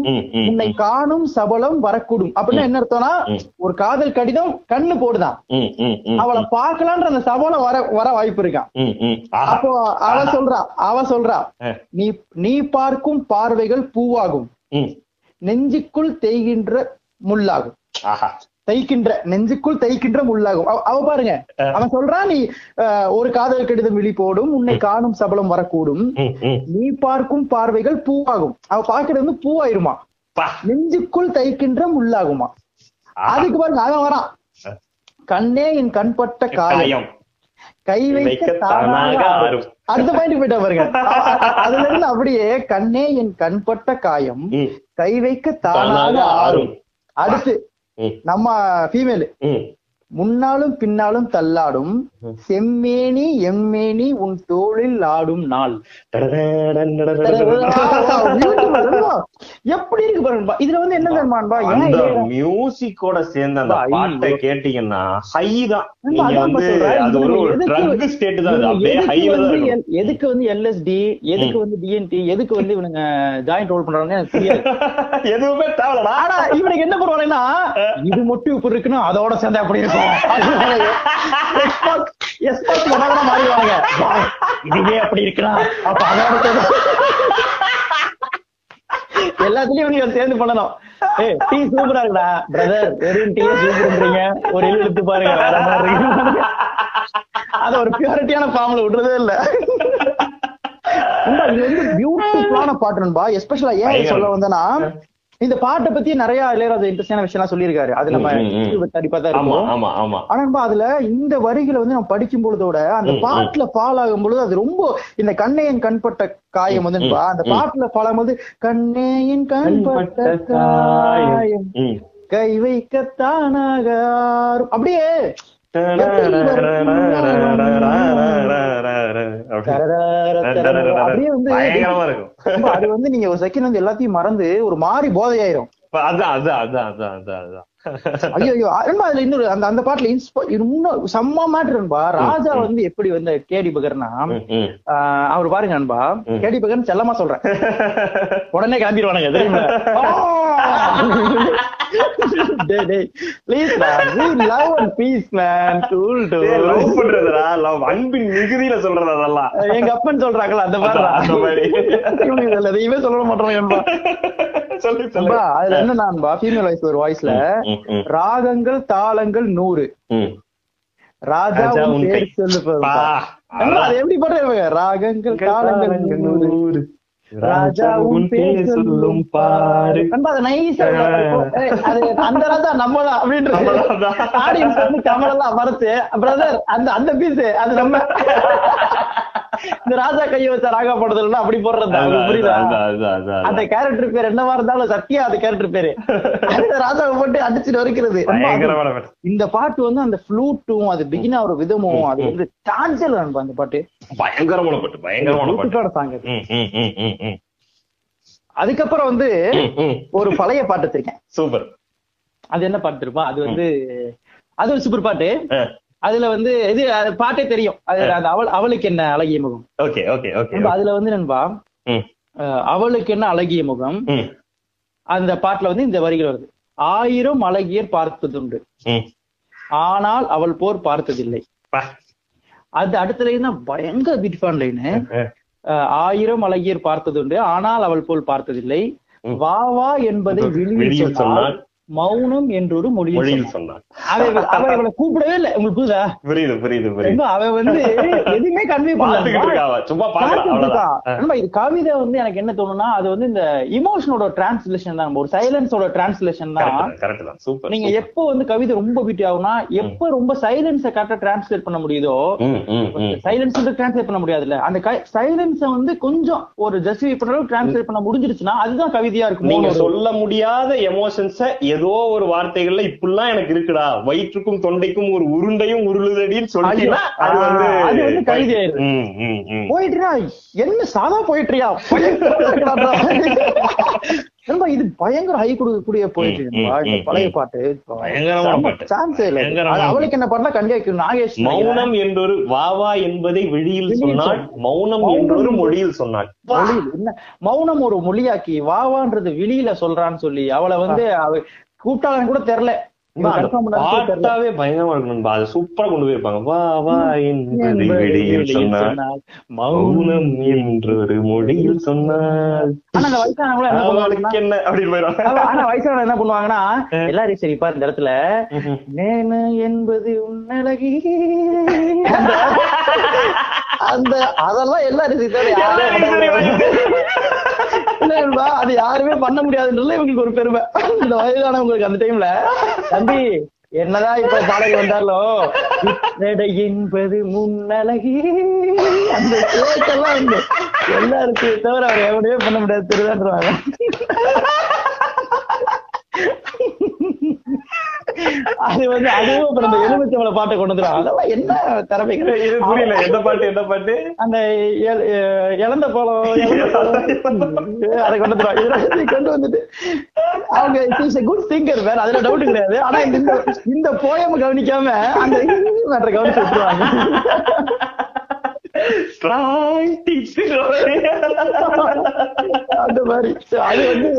Speaker 2: உன்னை காணும் சபலம் வரக்கூடும். அப்படின்னா என்ன அர்த்தம்னா. ஒரு காதல் கடிதம் கண்ணு போடுதான். அவளை பார்க்கலான்ற அந்த சபலம் வர வர வாய்ப்பு இருக்கான். அப்போ அவ சொல்றா அவ சொல்றா. நீ நீ பார்க்கும் பார்வைகள் பூவாகும். நெஞ்சுக்குள் தேய்கின்ற முள்ளாகும். தைக்கின்ற நெஞ்சுக்குள் தைக்கின்ற முள்ளாகும். அவ- பாருங்க. அவன் சொல்றான் நீ ஒரு காதல் கடிதம் விழி போடும் உன்னை காணும் சபலம் வரக்கூடும். நீ பார்க்கும் பார்வைகள் பூவாகும். அவ பார்க்கறது வந்து பூவாயிருமா. நெஞ்சுக்குள் தைக்கின்ற முள்ளாகுமா. அதுக்கு பாருங்க அவன் வரான் கண்ணே என் கண்பட்ட காயம். கை வைக்க தானாக. அடுத்த பாயிண்ட் போயிட்டா பாருங்க. அதுல இருந்து அப்படியே கண்ணே என் கண்பட்ட காயம். கை வைக்க தானாக ஆறும். அடுத்து நம்ம ஃபீமேல். முன்னாலும் பின்னாலும் தள்ளாடும். செம்மேனி எம்மேனி உன் தோளில் ஆடும் நாள். எப்படி இருக்கு பாருங்க இதுல வந்து என்ன தெரியுமான்பா
Speaker 1: அந்த மியூசிக்கோட சேர்ந்து அந்த பாட்டை. கேட்டீங்கன்னா ஹை தான்.
Speaker 2: எதுக்கு- வந்து எல்எஸ்டி எதுக்கு வந்து டிஎன்டி எதுக்கு வந்து இவனுங்க ஜாயிண்ட் ரோல் பண்றாங்க
Speaker 1: எதுவுமே
Speaker 2: ஆனா இவனுக்கு என்ன பண்ணுவாங்கன்னா இது மட்டும் இப்படி இருக்குன்னா அதோட சேர்ந்து அப்படி இருக்கும்? எஸ்பாஸ் மனோகரம் மாறிடுவாங்க இதுவே அப்படி இருக்கலாம் அப்ப அதோட எல்லாத்துலயும் நீங்க சேர்ந்து பண்ணணும் ஏ டீ சூப்பரா இருக்குடா பிரதர் வெறும் டீ சூப்பர்ன்றீங்க ஒரு இழு எடுத்து பாருங்க வேற மாதிரி அத ஒரு பியூரிட்டியான ஃபார்ம்ல விடுறதே இல்ல இது வந்து பியூட்டிஃபுல்லான பாட்டு நண்பா எஸ்பெஷலா ஏன் சொல்ல வந்தேன்னா இந்த பாட்டை பத்தி நிறைய இளையராஜா இன்ட்ரெஸ்டான விஷயம் சொல்லியிருக்காரு அது நம்ம. தடிப்பா தான் இருக்கும்
Speaker 1: ஆமா ஆமா
Speaker 2: ஆனா அதுல இந்த வரிகளை வந்து நம்ம படிக்கும் பொழுதோட அந்த. பாட்டுல ஃபால் ஆகும் பொழுது அது ரொம்ப இந்த கண்ணையன் கண்பட்ட காயம் வந்து அந்த. பாட்டுல ஃபால் ஆகும்போது கண்ணையின் கண்பட்ட காயம். கை வைக்கத்தானாக. அப்படியே. அப்படியே வந்து அது வந்து நீங்க ஒரு செகண்ட் வந்து எல்லாத்தையும் மறந்து ஒரு மாறி போதையாயிரும்
Speaker 1: அதான் அதான் அதான் அதான் அதான் அதான்
Speaker 2: ஐயோ ஐயோ அன்பா அதுல இன்னொரு அந்த அந்த பாட்டுல இன்ஸ்பா இன்னும் செம்ம மேட்ரு நண்பா ராஜா வந்து எப்படி வந்து கேடி பகர்னா ஆஹ் அவர் பாருங்க அன்பா கேடி பகர்னு செல்லமா சொல்றேன் உடனே கிளம்பிடுவானுங்க தெரியுமா please man love and peace man tool டூ
Speaker 1: டேய், love பண்றதுடா love. அன்பின் மிகுதியில சொல்றது அதெல்லாம்.
Speaker 2: எங்க அப்பன் சொல்றாங்களா அந்த
Speaker 1: அதான், அந்த மாதிரி.
Speaker 2: மாதிரி சொல்ல அதுல என்ன நண்பா ஃபீமேல் வாய்ஸ் ஒரு வாய்ஸ்ல ராகங்கள் தாளங்கள் நூறு. ராஜா உன் பேர். சொல்லு அது எப்படி பண்றாங்க ராகங்கள் தாளங்கள் நூறு. ராஜா உன் பேர் சொல்லும் பாரு. அது அந்த ராஜா நம்ம தான் அப்படின்றது
Speaker 1: நம்மதான்.
Speaker 2: ஆடியன்ஸ் வந்து கமலெல்லாம் மறைச்சு பிரதர் அந்த அந்த பீஸ் அது நம்ம. இந்த ராஜா கையை வச்ச ராகா படத்துல அப்படி போடுறது புரியுதா? அந்த. கேரக்டர் பேர் என்னவா இருந்தாலும் சத்யா அந்த கேரக்டர் பேரு. அந்த ராஜாவை போட்டு அடிச்சுட்டு வரைக்கிறது. இந்த பாட்டு வந்து அந்த ஃப்ளூட்டும் அது பிகின் ஆகிற விதமும் அது வந்து நண்பா அந்த பாட்டு.
Speaker 1: பயங்கரமான பாட்டு பயங்கரமான
Speaker 2: சாங். அதுக்கப்புறம் வந்து. ஒரு பழைய பாட்டு வச்சிருக்கேன்.
Speaker 1: சூப்பர்.
Speaker 2: அது என்ன பாட்டு இருப்பா அது வந்து அது ஒரு சூப்பர் பாட்டு. அதுல வந்து இது பாட்டே தெரியும். அது அவள் அவளுக்கு என்ன அழகிய முகம்?
Speaker 1: ஓகே ஓகே
Speaker 2: அதுல வந்து நண்பா அவளுக்கு என்ன அழகிய முகம்? அந்த பாட்டுல வந்து இந்த வரிகள் வருது. ஆயிரம் அழகியர் பார்த்ததுண்டு. ஆனால் அவள் போர் பார்த்ததில்லை. அது அடுத்த லைன் தான் பயங்கர பியூட்டிஃபான் லைனு ஆயிரம் அழகியர் பார்த்ததுண்டு. ஆனால் அவள் போல் பார்த்ததில்லை. வா வா என்பதை வெளியில் சொன்னால் மௌனம் என்றொரு மொழியில்.
Speaker 1: சொன்னான்
Speaker 2: அவ இவளை கூப்பிடவே இல்லை. உங்களுக்கு புரியுதா?
Speaker 1: புரியுது புரியுது புரியுது.
Speaker 2: அவ வந்து எதுவுமே கன்வே பண்ணல.
Speaker 1: சும்மா பாக்கலாம்
Speaker 2: இது கவிதை வந்து எனக்கு என்ன தோணும்னா அது வந்து இந்த இமோஷனோட டிரான்ஸ்லேஷன் தான். ஒரு சைலன்ஸோட டிரான்ஸ்லேஷன் தான்.
Speaker 1: கரெக்ட் தான் சூப்பர்
Speaker 2: நீங்க எப்போ வந்து கவிதை ரொம்ப பியூட்டி ஆகும்னா எப்போ ரொம்ப சைலன்ஸை கரெக்டா டிரான்ஸ்லேட் பண்ண முடியுதோ சைலன்ஸ் வந்து டிரான்ஸ்லேட் பண்ண முடியாதுல்ல. அந்த சைலன்ஸ வந்து கொஞ்சம் ஒரு ஜஸ்டிஃபை பண்ற டிரான்ஸ்லேட் பண்ண முடிஞ்சிருச்சுன்னா அதுதான் கவிதையா இருக்கும்
Speaker 1: நீங்க சொல்ல முடியாத எமோஷன்ஸ ஏதோ ஒரு வார்த்தைகள்ல இப்படிலாம் எனக்கு இருக்குடா. வயிற்றுக்கும் தொண்டைக்கும் ஒரு உருண்டையும் உருளுதடின்னு சொல்லிட்டீங்கன்னா அது வந்து.
Speaker 2: போயிட்டுனா என்ன சாதா போயிட்டுறியா? நண்பா, இது பயங்கர ஹை கொடுக்கக்கூடிய போயிட்டு பழைய. பாட்டு. சான்ஸே இல்ல. அவளுக்கு என்ன பாட்டுனா கண்டிப்பா நாகேஷ்
Speaker 1: மௌனம் என்றொரு வாவா என்பதை வெளியில் சொன்னாள். மௌனம் என்றொரு மொழியில் சொன்னாள்.
Speaker 2: மொழியில். என்ன? மௌனம் ஒரு மொழியாக்கி வாவான்றது வெளியில சொல்றான்னு சொல்லி அவளை வந்து கூப்பிட்டாலும் கூட தெரியல.
Speaker 1: பாட்டாவே பயங்கரமா இருக்கும். அது சூப்பரா கொண்டு போயிருப்பாங்க வா வா என்பதை வெளியில்
Speaker 2: சொன்னால் மௌனம்
Speaker 1: மௌனம் என்றொரு மொழியில்
Speaker 2: வயசானவங்க என்ன
Speaker 1: அப்படின்னு போயிடும்
Speaker 2: ஆனா- வயசானவங்க என்ன பண்ணுவாங்கன்னா எல்லாரும் சரிப்பா இந்த இடத்துல. நேனு என்பது உன்னழகி அந்த- அந்த அதெல்லாம் எல்லாரும் சித்தர் இல்ல அது யாருமே பண்ண முடியாதுன்றதுல இவங்களுக்கு ஒரு பெருமை. இந்த வயதானவங்களுக்கு அந்த டைம்ல தம்பி என்னதான் இப்ப பாடகி வந்தாலோ என்பது முன்னழகி. அந்த கேட்டெல்லாம் வந்து எல்லாருக்கும் தவிர அவர் எவனையே பண்ண முடியாது. திருதான்றாங்க அது வந்து அதுவும் இப்ப நம்ம எலுமிச்சம்பழ பாட்டை கொண்டு வந்துடும் அதெல்லாம் என்ன
Speaker 1: இது புரியல. எந்த பாட்டு எந்த பாட்டு?
Speaker 2: அந்த எ- இழந்த பழம். அதை கொண்டு இதை கொண்டு வந்துட்டு அவங்க குட் திங்கர் வேற அதுல டவுட் கிடையாது. ஆனா இந்த இந்த போயம் கவனிக்காம அந்த மேட்டரை கவனிச்சு விட்டுருவாங்க. அந்த மாதிரி. அது வந்து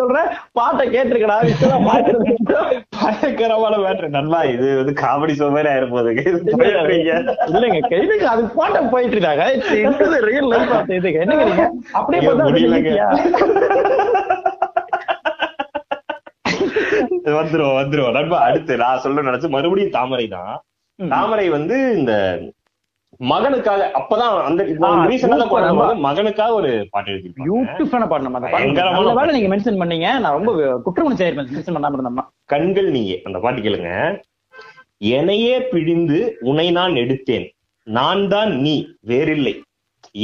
Speaker 2: சொல்றேன். பாட்டை கேட்டிருக்கடா இப்பதான்
Speaker 1: பயங்கரமான மேட்ரு நல்லா இது வந்து காமெடி ஷோ மாதிரி ஆயிருப்போதுங்க இது போயிடுறீங்க.
Speaker 2: இல்லைங்க கேளுங்க அது பாட்டை போயிட்டு இருக்காங்க. ரியல் லைஃப் இதுக்கு என்ன கேளுங்க அப்படியே
Speaker 1: முடியலங்க. வந்துருவோம் வந்துருவோம் நண்பா அடுத்து நான் சொல்ல நினைச்சு மறுபடியும் தாமரை தான். தாமரை வந்து இந்த மகனுக்காக அப்பதான் அந்த. மகனுக்காக ஒரு பாட்டு எழுதிருப்பாங்க
Speaker 2: பியூட்டிஃபுல்லான பாட்டு நம்ம பாட்டு. நீங்க மென்ஷன் பண்ணீங்க. நான் ரொம்ப ஆயிருப்பேன் மென்ஷன் பண்ணாம இருந்தோம்னா
Speaker 1: கண்கள் நீயே. அந்த பாட்டு கேளுங்க. எனையே பிழிந்து உனை நான் எடுத்தேன். நான் தான் நீ. வேறில்லை.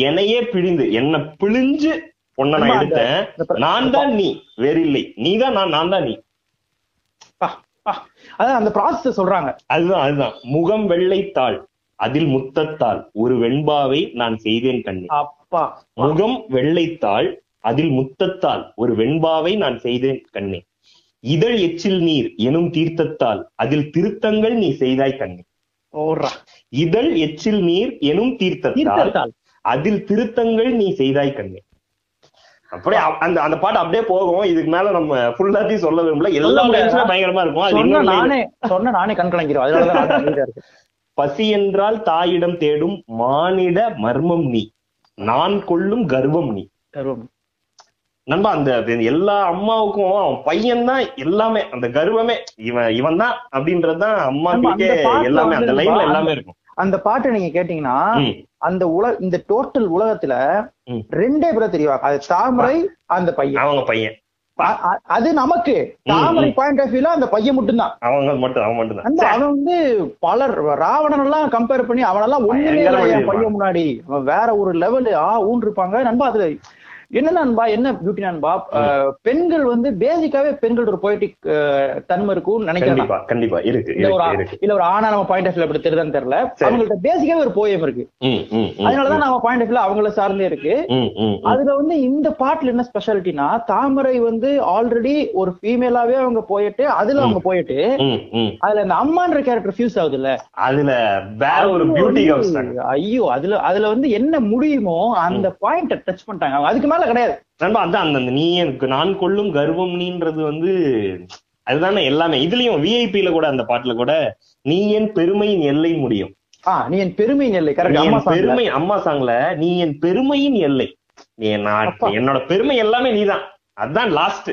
Speaker 1: எனையே பிழிந்து என்ன பிழிஞ்சு உன்னை நான் எடுத்தேன். நான் தான் நீ. வேறில்லை. நீ தான் நான் நான் தான் நீ.
Speaker 2: அதான் அந்த ப்ராசஸ் சொல்றாங்க.
Speaker 1: அதுதான் அதுதான். முகம் வெள்ளைத்தாள். அதில் முத்தத்தாள் ஒரு வெண்பாவை நான் செய்தேன் கண்ணே.
Speaker 2: அப்பா.
Speaker 1: முகம் வெள்ளைத்தாள் அதில் முத்தத்தால் ஒரு வெண்பாவை நான் செய்தேன் கண்ணே. இதழ் எச்சில் நீர் எனும் தீர்த்தத்தால் அதில் திருத்தங்கள் நீ செய்தாய் கண்ணே. இதழ் எச்சில் நீர் எனும் தீர்த்தத்தால் அதில் திருத்தங்கள் நீ செய்தாய் கண்ணே. அப்படியே அந்த அந்த பாட்டு அப்படியே போகும். இதுக்கு மேல நம்ம ஃபுல்லாத்தையும் சொல்ல விரும்பல. எல்லா பயங்கரமா இருக்கும்.
Speaker 2: சொன்ன. நானே சொன்ன நானே கண் கலங்கிறோம் அதனாலதான்.
Speaker 1: பசி என்றால் தாயிடம் தேடும் மானிட மர்மம் நீ. நான் கொள்ளும் கர்வம் நீ.
Speaker 2: கருவம்.
Speaker 1: நண்பா அந்த எல்லா அம்மாவுக்கும் அவன் பையன் தான் எல்லாமே அந்த கர்வமே இவன் இவன் தான் அப்படின்றதுதான் அம்மாக்கே எல்லாமே அந்த லைன்ல எல்லாமே இருக்கும்.
Speaker 2: அந்த பாட்டை நீங்க கேட்டீங்கன்னா அந்த உலக இந்த டோட்டல் உலகத்துல. ரெண்டே பேரை தெரியும்? அது தாமரை அந்த பையன்.
Speaker 1: அவங்க பையன்.
Speaker 2: அது நமக்கு. தாமரை பாயிண்ட் ஆஃப் வியூல அந்த பையன் மட்டும்தான்.
Speaker 1: அவங்க மட்டும் அவன் மட்டும்
Speaker 2: அவன் வந்து பலர் ராவணன் எல்லாம் கம்பேர் பண்ணி அவனெல்லாம் ஒண்ணுமே. பையன் முன்னாடி. வேற ஒரு லெவலு ஆ ஊன் இருப்பாங்க நண்பா அதுல என்ன நண்பா என்ன பியூட்டி நண்பா பெண்கள் வந்து பேசிக்காவே பெண்கள் ஒரு போயிட்டிக் தன்மை இருக்கும்னு நினைக்கிறேன். நான்.
Speaker 1: கண்டிப்பா கண்டிப்பா. இருக்கு
Speaker 2: இல்ல ஒரு
Speaker 1: இருக்கு
Speaker 2: ஆ-
Speaker 1: இருக்கு.
Speaker 2: இல்ல ஒரு ஆணா நம்ம பாயிண்ட் ஆஃப் அப்படி தெரியுதான்னு தெரியல. அவங்கள்ட்ட பேசிக்காவே ஒரு போயம் இருக்கு. அதனாலதான் நம்ம பாயிண்ட் ஆஃப் அவங்கள சார்ந்தே இருக்கு. அதுல வந்து இந்த பாட்டுல என்ன ஸ்பெஷாலிட்டினா தாமரை வந்து ஆல்ரெடி ஒரு ஃபீமேலாவே அவங்க போயிட்டு அதுல அவங்க போயிட்டு. அதுல அந்த அம்மான்ற கேரக்டர் ஃபியூஸ் ஆகுதுல்ல.
Speaker 1: அதுல வேற ஒரு பியூட்டி
Speaker 2: ஐயோ அதுல அதுல வந்து என்ன முடியுமோ அந்த பாயிண்ட டச் பண்ணிட்டாங்க. அதுக்கு மேல கிடையாது.
Speaker 1: நண்பா அதான் அந்த நீ எனக்கு நான் கொள்ளும் கர்வம் நீன்றது வந்து அதுதானே எல்லாமே. இதுலயும் விஐபில கூட அந்த பாட்டுல கூட நீ என் பெருமையின் எல்லை முடியும்.
Speaker 2: நீ என் பெருமை இல்லை
Speaker 1: நீ
Speaker 2: கரெக்ட்.
Speaker 1: பெருமை அம்மா சாங்ல நீ என் பெருமையின் எல்லை. என்னோட பெருமை எல்லாமே நீதான். அதான் லாஸ்ட்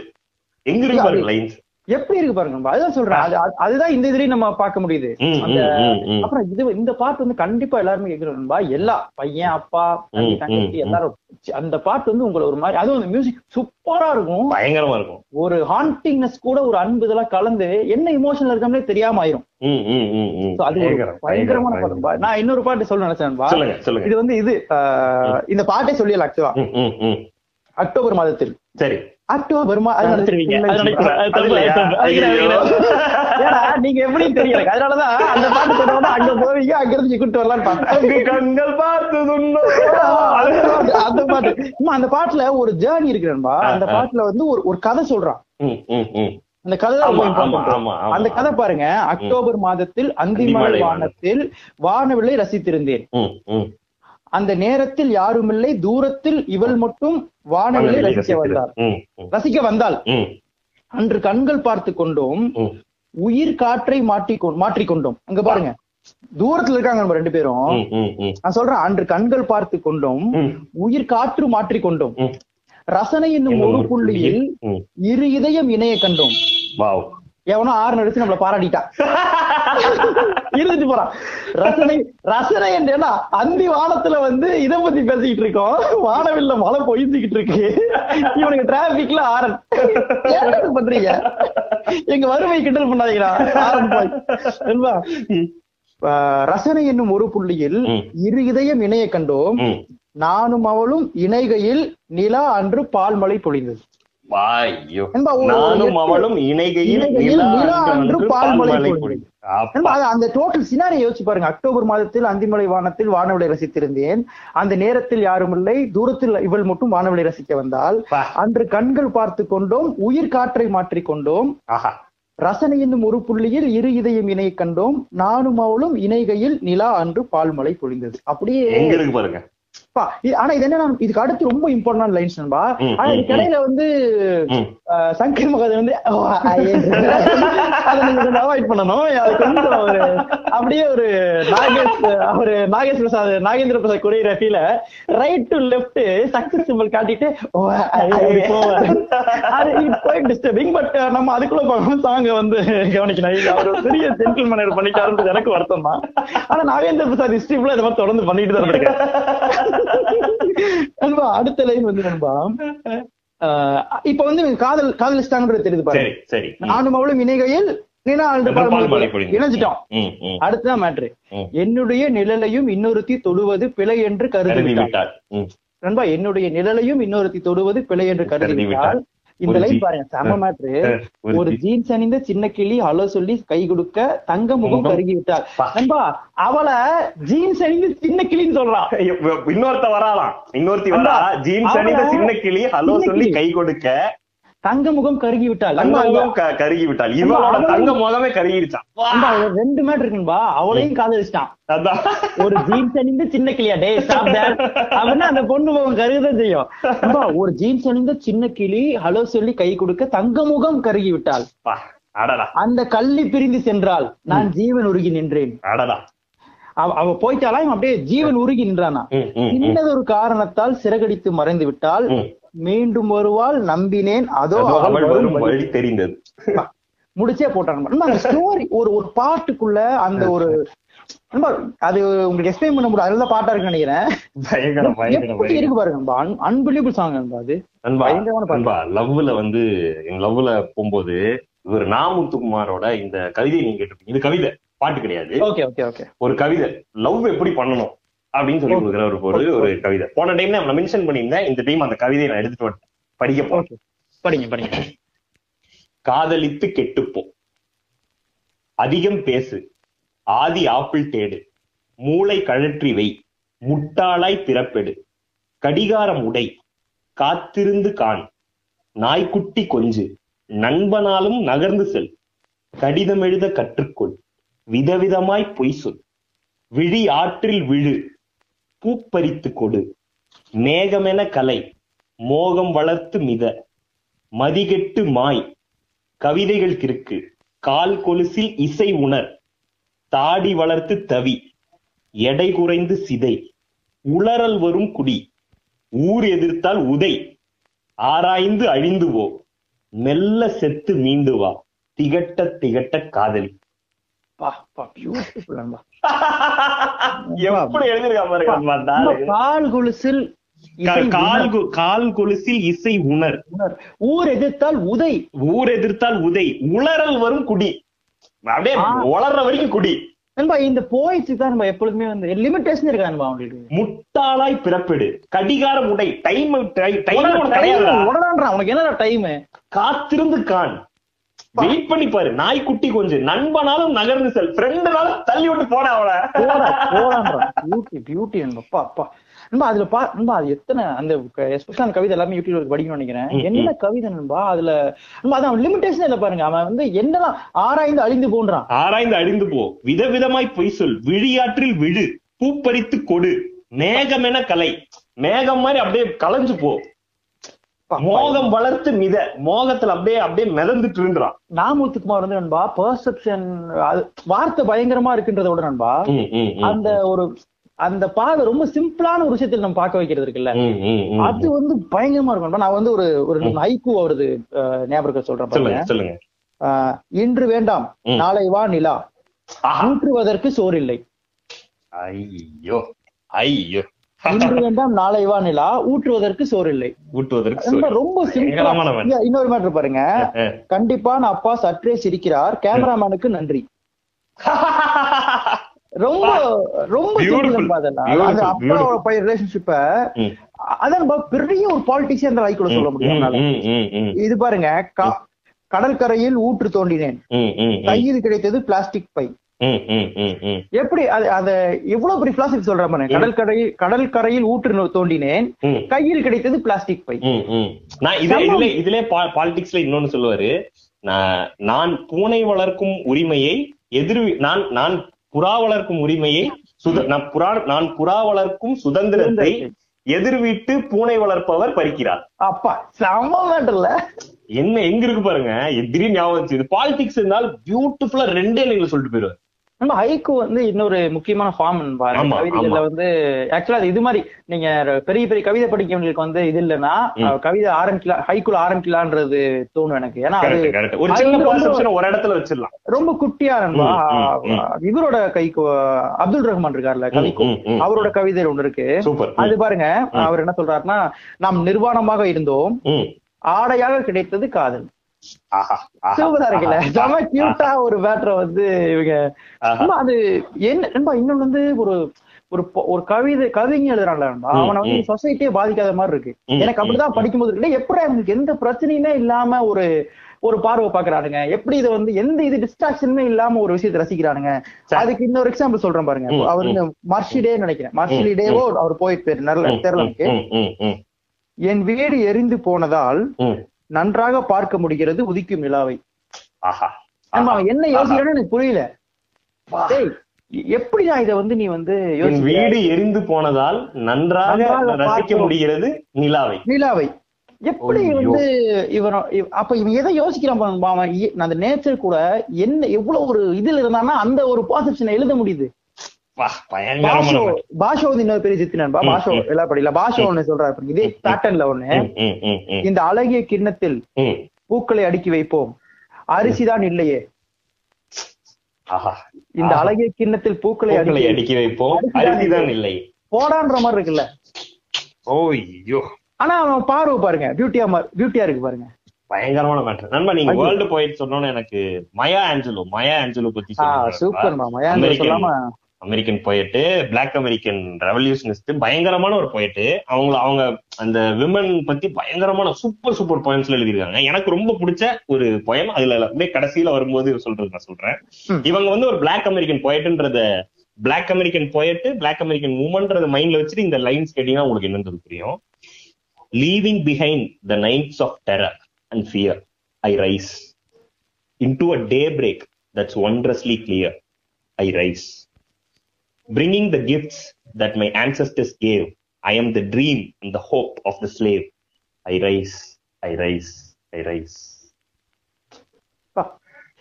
Speaker 1: எங்க இருக்கு லைன்ஸ்
Speaker 2: எப்படி இருக்கு பாருங்க நம்ம அதுதான் சொல்றேன். அது அது- அதுதான் இந்த இதுலயும் நம்ம பார்க்க முடியுது. அந்த அப்புறம் இது இந்த பாட்டு வந்து கண்டிப்பா எல்லாருமே கேட்கிறோம்பா எல்லா பையன் அப்பா தங்கச்சி எல்லாரும் அந்த பாட்டு வந்து உங்களை ஒரு மாதிரி அதுவும் அந்த மியூசிக் சூப்பரா இருக்கும்.
Speaker 1: பயங்கரமா இருக்கும்.
Speaker 2: ஒரு ஹாண்டிங்னஸ் கூட ஒரு அன்பு இதெல்லாம் கலந்து என்ன இமோஷன்ல இருக்கோம்னே தெரியாம ஆயிரும். அது பயங்கரமான
Speaker 1: பயங்கரம்,
Speaker 2: பாட்டு நான் இன்னொரு பாட்டு சொல்ல
Speaker 1: சொல்லுங்க
Speaker 2: இது வந்து இது இந்த பாட்டே சொல்லிடலாம் ஆக்சுவலா. அக்டோபர் மாதத்தில்.
Speaker 1: சரி.
Speaker 2: அக்டோபர் மா- அது. ஏன்னா, நீங்க எப்படி தெரியல. அதனாலதான் அந்த பாட்டு சொன்னோட அங்க போவீங்க அங்க இருந்து கூட்டு வரலாம்னு பார்த்தேன்
Speaker 1: கண்கள் பார்த்ததுண்டோ
Speaker 2: அந்த பாட்டு, அந்த பாட்டுல ஒரு ஜேர்னி இருக்குன்பா அந்த பாட்டுல வந்து ஒரு ஒரு கதை சொல்றான். அந்த கதை. அந்த கதை பாருங்க. அக்டோபர் மாதத்தில் அந்திமலை வானத்தில் வானவில்லை ரசித்திருந்தேன். அந்த நேரத்தில் யாருமில்லை. தூரத்தில் இவள் மட்டும் வானவில்லை ரசிக்க
Speaker 1: ம்,
Speaker 2: ரசிக்க வந்தாள். அன்று கண்கள் பார்த்து கொண்டோம். உயிர் காற்றை மாற்றிக்கொ மாற்றிக்கொண்டோம் அங்க பாருங்க. தூரத்துல இருக்காங்க நம்ம ரெண்டு பேரும். நான் சொல்றேன் அன்று கண்கள் பார்த்து கொண்டோம். உயிர் காற்று மாற்றிக்கொண்டோம். ரசனை என்னும் ஒரு புள்ளியில். இரு இதயம் இணைய கண்டோம்.
Speaker 1: வாவ்.
Speaker 2: எவனோ ஆறு நடிச்சு நம்மள பாராட்டிட்டான் இருந்துட்டு போறான். ரசனை ரசனை என்றா அந்தி வானத்துல வந்து இதை பத்தி பேசிக்கிட்டு இருக்கோம். வானவில்ல மழை பொய்ந்துகிட்டு இருக்கு. இவனுக்கு டிராபிக்ல ஆரன் பண்றீங்க? எங்க வறுமை கிண்டல் பண்ணாதீங்களா ஆரன் ரசனை என்னும் ஒரு புள்ளியில். இரு இதயம் இணைய கண்டோம். நானும் அவளும் இணைகையில் நிலா அன்று பால்மழை பொழிந்தது.
Speaker 1: நானும் அவளும் இணைகையில்
Speaker 2: அந்த டோட்டல் சினாரி யோசிச்சு பாருங்க. அக்டோபர் மாதத்தில் அந்திமலை வானத்தில் வானவிலை ரசித்திருந்தேன். அந்த நேரத்தில் யாரும் இல்லை தூரத்தில் இவள் மட்டும் வானவிலை ரசிக்க வந்தால். அன்று கண்கள் பார்த்து கொண்டோம். உயிர் காற்றை மாற்றிக் கொண்டோம்.
Speaker 1: ஆஹா.
Speaker 2: ரசனை என்னும் ஒரு புள்ளியில் இரு இதயம் இணை கண்டோம். நானும் அவளும் இணைகையில் நிலா அன்று பால்மழை பொழிந்தது. அப்படியே
Speaker 1: எங்க இருக்கு பாருங்க.
Speaker 2: ஆனா இது என்ன இதுக்கு அடுத்து ரொம்ப இம்பார்ட்டன்ட் லைன்ஸ் நண்பா. ஆனா
Speaker 1: ம்,
Speaker 2: இதுக்கு இடையில வந்து சங்கர் மகாதேவன் வந்து அவாய்ட் பண்ணணும். கொஞ்சம் ஒரு அப்படியே ஒரு நாகேஷ் அவரு Nagesh Prasad Nagendra Prasad கொரியோகிராஃபில right to left success simple காட்டிட்டு டிஸ்டர்பிங் பட் நம்ம அதுக்குள்ள பார்க்கணும் சாங்க வந்து கவனிக்கணும். இது அவர் பெரிய ஜென்டில்மேனர் பண்ணிட்டாருன்றது எனக்கு வருத்தம் தான் ஆனா நாகேந்திர பிரசாத் ஹிஸ்டரி ஃபுல்லா இந்த மாதிரி தொடர்ந்து பண்ணிட்டு தான் இருக்கேன் நண்பா அடுத்த லைன் வந்து நண்பா இப்ப வந்து காதல் காதலிஸ்டாங்கன்றது தெரியுது பாரு
Speaker 1: சரி
Speaker 2: நானும் அவளும் இணைகையில். இணைஞ்சிட்டோம். அடுத்ததான் மேட்ரு. என்னுடைய நிழலையும் இன்னொருத்தி தொடுவது பிழை என்று கருதி.
Speaker 1: விட்டார்.
Speaker 2: நண்பா என்னுடைய நிழலையும் இன்னொருத்தி தொடுவது பிழை என்று கருதி விட்டால் இந்த லைன் பாருங்க செம மேட்ரு
Speaker 1: ஒரு
Speaker 2: ஜீன்ஸ் அணிந்த சின்ன கிளி ஹலோ சொல்லி கை கொடுக்க தங்க முகம். கருகி விட்டாள். நண்பா அவளை ஜீன்ஸ் அணிந்து சின்ன கிளின்னு சொல்றான்
Speaker 1: இன்னொருத்த வராலாம் இன்னொருத்தி வரா
Speaker 2: அண்ணா,
Speaker 1: ஜீன்ஸ் அணிந்த சின்ன கிளி ஹலோ சொல்லி. கை கொடுக்க
Speaker 2: தங்க முகம் கருகி விட்டாள்
Speaker 1: கருகி விட்டாள் இவளோட தங்க முகமே
Speaker 2: இதுல ரெண்டு மேட்ரு இருக்குன்பா அவளையும் காதலிச்சிட்டான். ஒரு ஜீன்ஸ் அணிந்த சின்ன கிளியா? டே ஸ்டாப் தட் அப்படின்னா அந்த பொண்ணு முகம் கருகுதான் செய்யும். ஒரு ஜீன்ஸ் அணிந்த சின்ன கிளி ஹலோ சொல்லி கை கொடுக்க தங்க முகம் கருகி விட்டாள் அந்த கள்ளி பிரிந்து சென்றாள். நான் ஜீவன் உருகி நின்றேன்.
Speaker 1: அடடா.
Speaker 2: அவ- போயிட்டாளா? இவன் அப்படியே ஜீவன் உருகி நின்றானா. இன்னதொரு காரணத்தால் சிறகடித்து மறைந்து விட்டால். மீண்டும் வருவாள் நம்பினேன் அதோ அவள் வரும் வழி.
Speaker 1: தெரிந்தது.
Speaker 2: முடிச்சே போட்டாங்க ஸ்டோரி ஒரு ஒரு பாட்டுக்குள்ள அந்த ஒரு அது உங்களுக்கு எக்ஸ்பிளைன் பண்ண முடியாது. அதுல பாட்டா இருக்குன்னு நினைக்கிறேன். இருக்கு பாருங்க அன்பிலியபிள் சாங் நண்பா அது.
Speaker 1: நண்பா லவ்ல வந்து என் லவ்ல போகும்போது இவர் நாமுத்துக்குமாரோட இந்த கவிதை நீங்க கேட்டிருப்பீங்க. இது கவிதை. பாட்டு கிடையாது.
Speaker 2: Okay okay okay.
Speaker 1: ஒரு கவிதை. லவ் எப்படி பண்ணணும் அப்படின்னு சொல்லி கொடுக்குற ஒரு ஒரு ஒரு கவிதை. போன டைம் நான் மென்ஷன் பண்ணியிருந்தேன் இந்த டைம் அந்த கவிதையை நான் எடுத்துட்டு வந்துட்டேன் படிக்க போறேன்.
Speaker 2: படிங்க படிங்க.
Speaker 1: காதலித்து கெட்டுப்போ. அதிகம் பேசு. ஆதி ஆப்பிள் தேடு. மூளை கழற்றி வை. முட்டாளாய் பிறப்பெடு. கடிகாரம் உடை. காத்திருந்து காண். நாய்க்குட்டி கொஞ்சு. நண்பனாலும் நகர்ந்து செல். கடிதம் எழுத கற்றுக்கொள். விதவிதமாய் பொய் சொல். விழி ஆற்றில் விழு. பூப்பறித்து கொடு. மேகமென கலை. மோகம் வளர்த்து மித. மதிகெட்டு மாய். கவிதைகள் கிறுக்கு. கால் கொலுசில் இசை உணர். தாடி வளர்த்து தவி. எடை குறைந்து சிதை. உளறல் வரும் குடி. ஊர் எதிர்த்தால் உதை. ஆராய்ந்து அழிந்து போ. மெல்ல செத்து மீண்டு வா. திகட்ட திகட்ட காதலி.
Speaker 2: கால் கொலுசில் இசை
Speaker 1: கால் கொலுசில் உணர்.
Speaker 2: ஊர் எதிர்த்தால் உதை.
Speaker 1: ஊர் எதிர்த்தால் உதை. உளறல் வரும் குடி. அப்படியே. உளர்ற வரைக்கும் குடி.
Speaker 2: நண்பா இந்த போயிட்ஸ் தான் நம்ம எப்பொழுதுமே வந்து லிமிட்டேஷன் இருக்கா நண்பா உங்களுக்கு
Speaker 1: முட்டாளாய் பிறப்பெடு. கடிகாரம் உடை. டைம் டைம்
Speaker 2: உனக்கு என்னடா டைம்
Speaker 1: காத்திருந்து காண். வெயிட் பண்ணி பாரு. நாய்க்குட்டி கொஞ்சம் நண்பனாலும் நகர்ந்து செல். ஃப்ரெண்டுனாலும் தள்ளி விட்டு அவளை.
Speaker 2: போடா போடான்றான் பியூட்டி பியூட்டி நண்பா அப்பா நண்பா அதுல பா நண்பா அது எத்தனை அந்த எஸ்பெஷல் அந்த கவிதை எல்லாமே யூடியூப்ல படிக்கணும்னு நினைக்கிறேன். என்ன கவிதை நண்பா? அதுல நண்பா அதான் லிமிட்டேஷன் இல்ல பாருங்க. அவன் வந்து என்னதான் ஆராய்ந்து அழிந்து போன்றான்.
Speaker 1: ஆராய்ந்து அழிந்து போ. விதவிதமாய் பொய் சொல். விழியாற்றில் விழு. பூப்பறித்து கொடு. மேகமென கலை. மேகம் மாதிரி அப்படியே கலைஞ்சு போ.
Speaker 2: அப்பா,
Speaker 1: மோகம் வளர்த்து மித. மோகத்துல அப்படியே அப்படியே மிதந்துட்டு இருந்தான்
Speaker 2: நாமூத்துக்குமார் வந்து நண்பா பெர்செப்ஷன் வார்த்தை பயங்கரமா இருக்குன்றத விட நண்பா அந்த ஒரு அந்த பாதை ரொம்ப சிம்பிளான ஒரு விஷயத்தில் நம்ம பார்க்க வைக்கிறது இருக்குல்ல? அது வந்து பயங்கரமா இருக்கும் நண்பா. நான் வந்து ஒரு ஒரு ஹைக்கூ அவரது அஹ், ஞாபகம் சொல்றேன் பாருங்க. இன்று வேண்டாம். நாளை வா நிலா.
Speaker 1: ஆஹா.
Speaker 2: ஊற்றுவதற்கு சோறில்லை.
Speaker 1: ஐயோ ஐயோ.
Speaker 2: இன்று வேண்டாம் நாளை வா நிலா ஊற்றுவதற்கு
Speaker 1: ஊட்டுவதற்கு
Speaker 2: ரொம்ப
Speaker 1: சொல்லு.
Speaker 2: ரொம்ப சிம்பிளா இன்னொரு மேட்டர் பாருங்க. கண்டிப்பா நான் அப்பா சற்றே சிரிக்கிறார் கேமராமேனுக்கு நன்றி ரொம்ப ரொம்ப அப்பாவோட. பையன் ரிலேஷன்ஷிப்ப. அதான் பெரிய ஒரு பாலிடிக்ஸ் அந்த லைக் சொல்ல முடியும் இது பாருங்க கடற்கரையில் ஊற்று தோண்டினேன் கையில் கிடைத்தது பிளாஸ்டிக் பை. எப்படி அது அத எவ்வளவு பெரிய பிளாஸ்டிக் சொல்ற பாருங்க. கடற்கரை கடற்கரையில் ஊற்று தோண்டினேன். கையில் கிடைத்தது பிளாஸ்டிக் பை.
Speaker 1: நான் இது இதுல இதுல பாலிடிக்ஸ்ல இன்னொன்னு சொல்லுவாரு. நான் பூனை வளர்க்கும் உரிமையை எதிர் நான் நான் புறா வளர்க்கும் உரிமையை நான் புறா நான் புறா வளர்க்கும் சுதந்திரத்தை எதிர் வீட்டு பூனை வளர்ப்பவர் பறிக்கிறார்.
Speaker 2: அப்பா செம்ம மேட்டர்ல
Speaker 1: என்ன எங்க இருக்கு பாருங்க? திடீர்னு ஞாபகம் பாலிடிக்ஸ் இருந்தால் பியூட்டிஃபுல்லா ரெண்டே நீங்க சொல்லிட்டு போயிருவாரு
Speaker 2: நம்ம ஹைக்கு வந்து இன்னொரு முக்கியமான ஃபார்ம் கவிதைகள்ல. வந்து ஆக்சுவலா அது இது மாதிரி நீங்க பெரிய பெரிய கவிதை படிக்கிறவங்களுக்கு வந்து இது இல்லைன்னா கவிதை ஆரம்பிக்கலாம் ஹைக்குள்ள ஆரம்பிக்கலான்றது தோணும் எனக்கு. ஏன்னா அது
Speaker 1: ஒரு இடத்துல வச்சிடலாம்.
Speaker 2: ரொம்ப குட்டியா
Speaker 1: ம்,
Speaker 2: இவரோட கைக்கு அப்துல் ரஹ்மான் இருக்கார்ல கவிக்கு. அவரோட கவிதை ஒண்ணு இருக்கு. அது பாருங்க அவர் என்ன சொல்றாருன்னா நாம் நிர்வாணமாக இருந்தோம். ஆடையாக கிடைத்தது காதல். சூப்பரா இருக்குல்ல. செம கியூட்டா ஒரு மேட்டரை வந்து இவங்க. அது என்ன இன்னொன்னு வந்து ஒரு ஒரு ஒரு கவிதை கவிஞர் எழுதுறான்ல அவனை வந்து. சொசைட்டியே பாதிக்காத மாதிரி இருக்கு. எனக்கு அப்படிதான் படிக்கும்போது இருக்கு. எப்படி அவங்களுக்கு எந்த பிரச்சனையுமே இல்லாம ஒரு ஒரு பார்வை பாக்குறானுங்க. எப்படி இதை வந்து எந்த இது டிஸ்ட்ராக்ஷனுமே இல்லாம ஒரு விஷயத்தை ரசிக்கிறானுங்க. அதுக்கு இன்னொரு எக்ஸாம்பிள் சொல்றேன் பாருங்க. அவர் மர்ஷிடே நினைக்கிறேன். மர்ஷிடேவோ அவர் போயிட்டு பேரு நல்ல தெரியல என் வீடு எரிந்து போனதால். நன்றாக பார்க்க முடிகிறது உதிக்கும் நிலாவை. அவன் என்ன யோசிக்கிறான்னு எனக்கு புரியல. டேய், எப்படி நான் இதை வந்து நீ வந்து?
Speaker 1: வீடு எரிந்து போனதால் நன்றாக ரசிக்க. முடிகிறது நிலாவை.
Speaker 2: நிலாவை. எப்படி. வந்து இவன் இவ- அப்ப இவன் எதை யோசிக்கிறான் அவன் அந்த நேச்சர் கூட என்ன எவ்வளவு ஒரு இதுல இருந்தான்னா அந்த ஒரு பாசிப்ஷனை எழுத முடியுது. பாஷோ
Speaker 1: மேட்டர்.
Speaker 2: பாஷோ வந்து இன்னொரு பெரிய சித்தினன்பா பாஷோ படிக்கல பாஷோ ஒண்ணு சொல்றாரு. இதே பேட்டர்ன்ல ஒண்ணு. இந்த அழகிய கிண்ணத்தில். பூக்களை அடுக்கி வைப்போம். அரிசிதான் இல்லையே. இந்த அழகிய கிண்ணத்தில் பூக்களை அடுக்கி
Speaker 1: வைப்போம்.
Speaker 2: அரிசிதான்
Speaker 1: அரிசிதான் இல்லை.
Speaker 2: போடான்ற மாதிரி இருக்குல்ல.
Speaker 1: ஓ ஐயோ
Speaker 2: ஆனா அவன் பார்வை பாருங்க. பியூட்டியா பியூட்டியா இருக்கு பாருங்க.
Speaker 1: பயங்கரமான மேட்டர் நண்பா நீங்க. வேர்ல்டு போயிட்டு சொன்னோன்னு எனக்கு மயா ஆஞ்சலோ மயா ஆஞ்சலோ பத்தி
Speaker 2: சூப்பர் ஏன்
Speaker 1: அமெரிக்கன்
Speaker 2: சொல்லாம
Speaker 1: அமெரிக்கன் போயிட்டு பிளாக் அமெரிக்கன் ரெவல்யூஷனிஸ்ட் பயங்கரமான ஒரு போயிட்டு அவங்க அவங்க அந்த விமன் பத்தி பயங்கரமான சூப்பர் சூப்பர் போயம்ஸ்ல எழுதியிருக்காங்க. எனக்கு ரொம்ப பிடிச்ச ஒரு போயம் அதுல அப்படியே கடைசியில வரும்போது சொல்றது நான் சொல்றேன். இவங்க வந்து ஒரு பிளாக் அமெரிக்கன் போயட்ன்றத பிளாக் அமெரிக்கன் போயிட்டு பிளாக் அமெரிக்கன் உமன்றத மைண்ட்ல வச்சுட்டு இந்த லைன்ஸ் கேட்டீங்கன்னா உங்களுக்கு என்னன்றது புரியும். Leaving behind the nights of terror and fear I rise into a daybreak that's wondrously clear, I rise. Bringing the gifts that my ancestors gave, I am the dream and the hope of the slave. I rise, I rise, I rise.
Speaker 2: பா.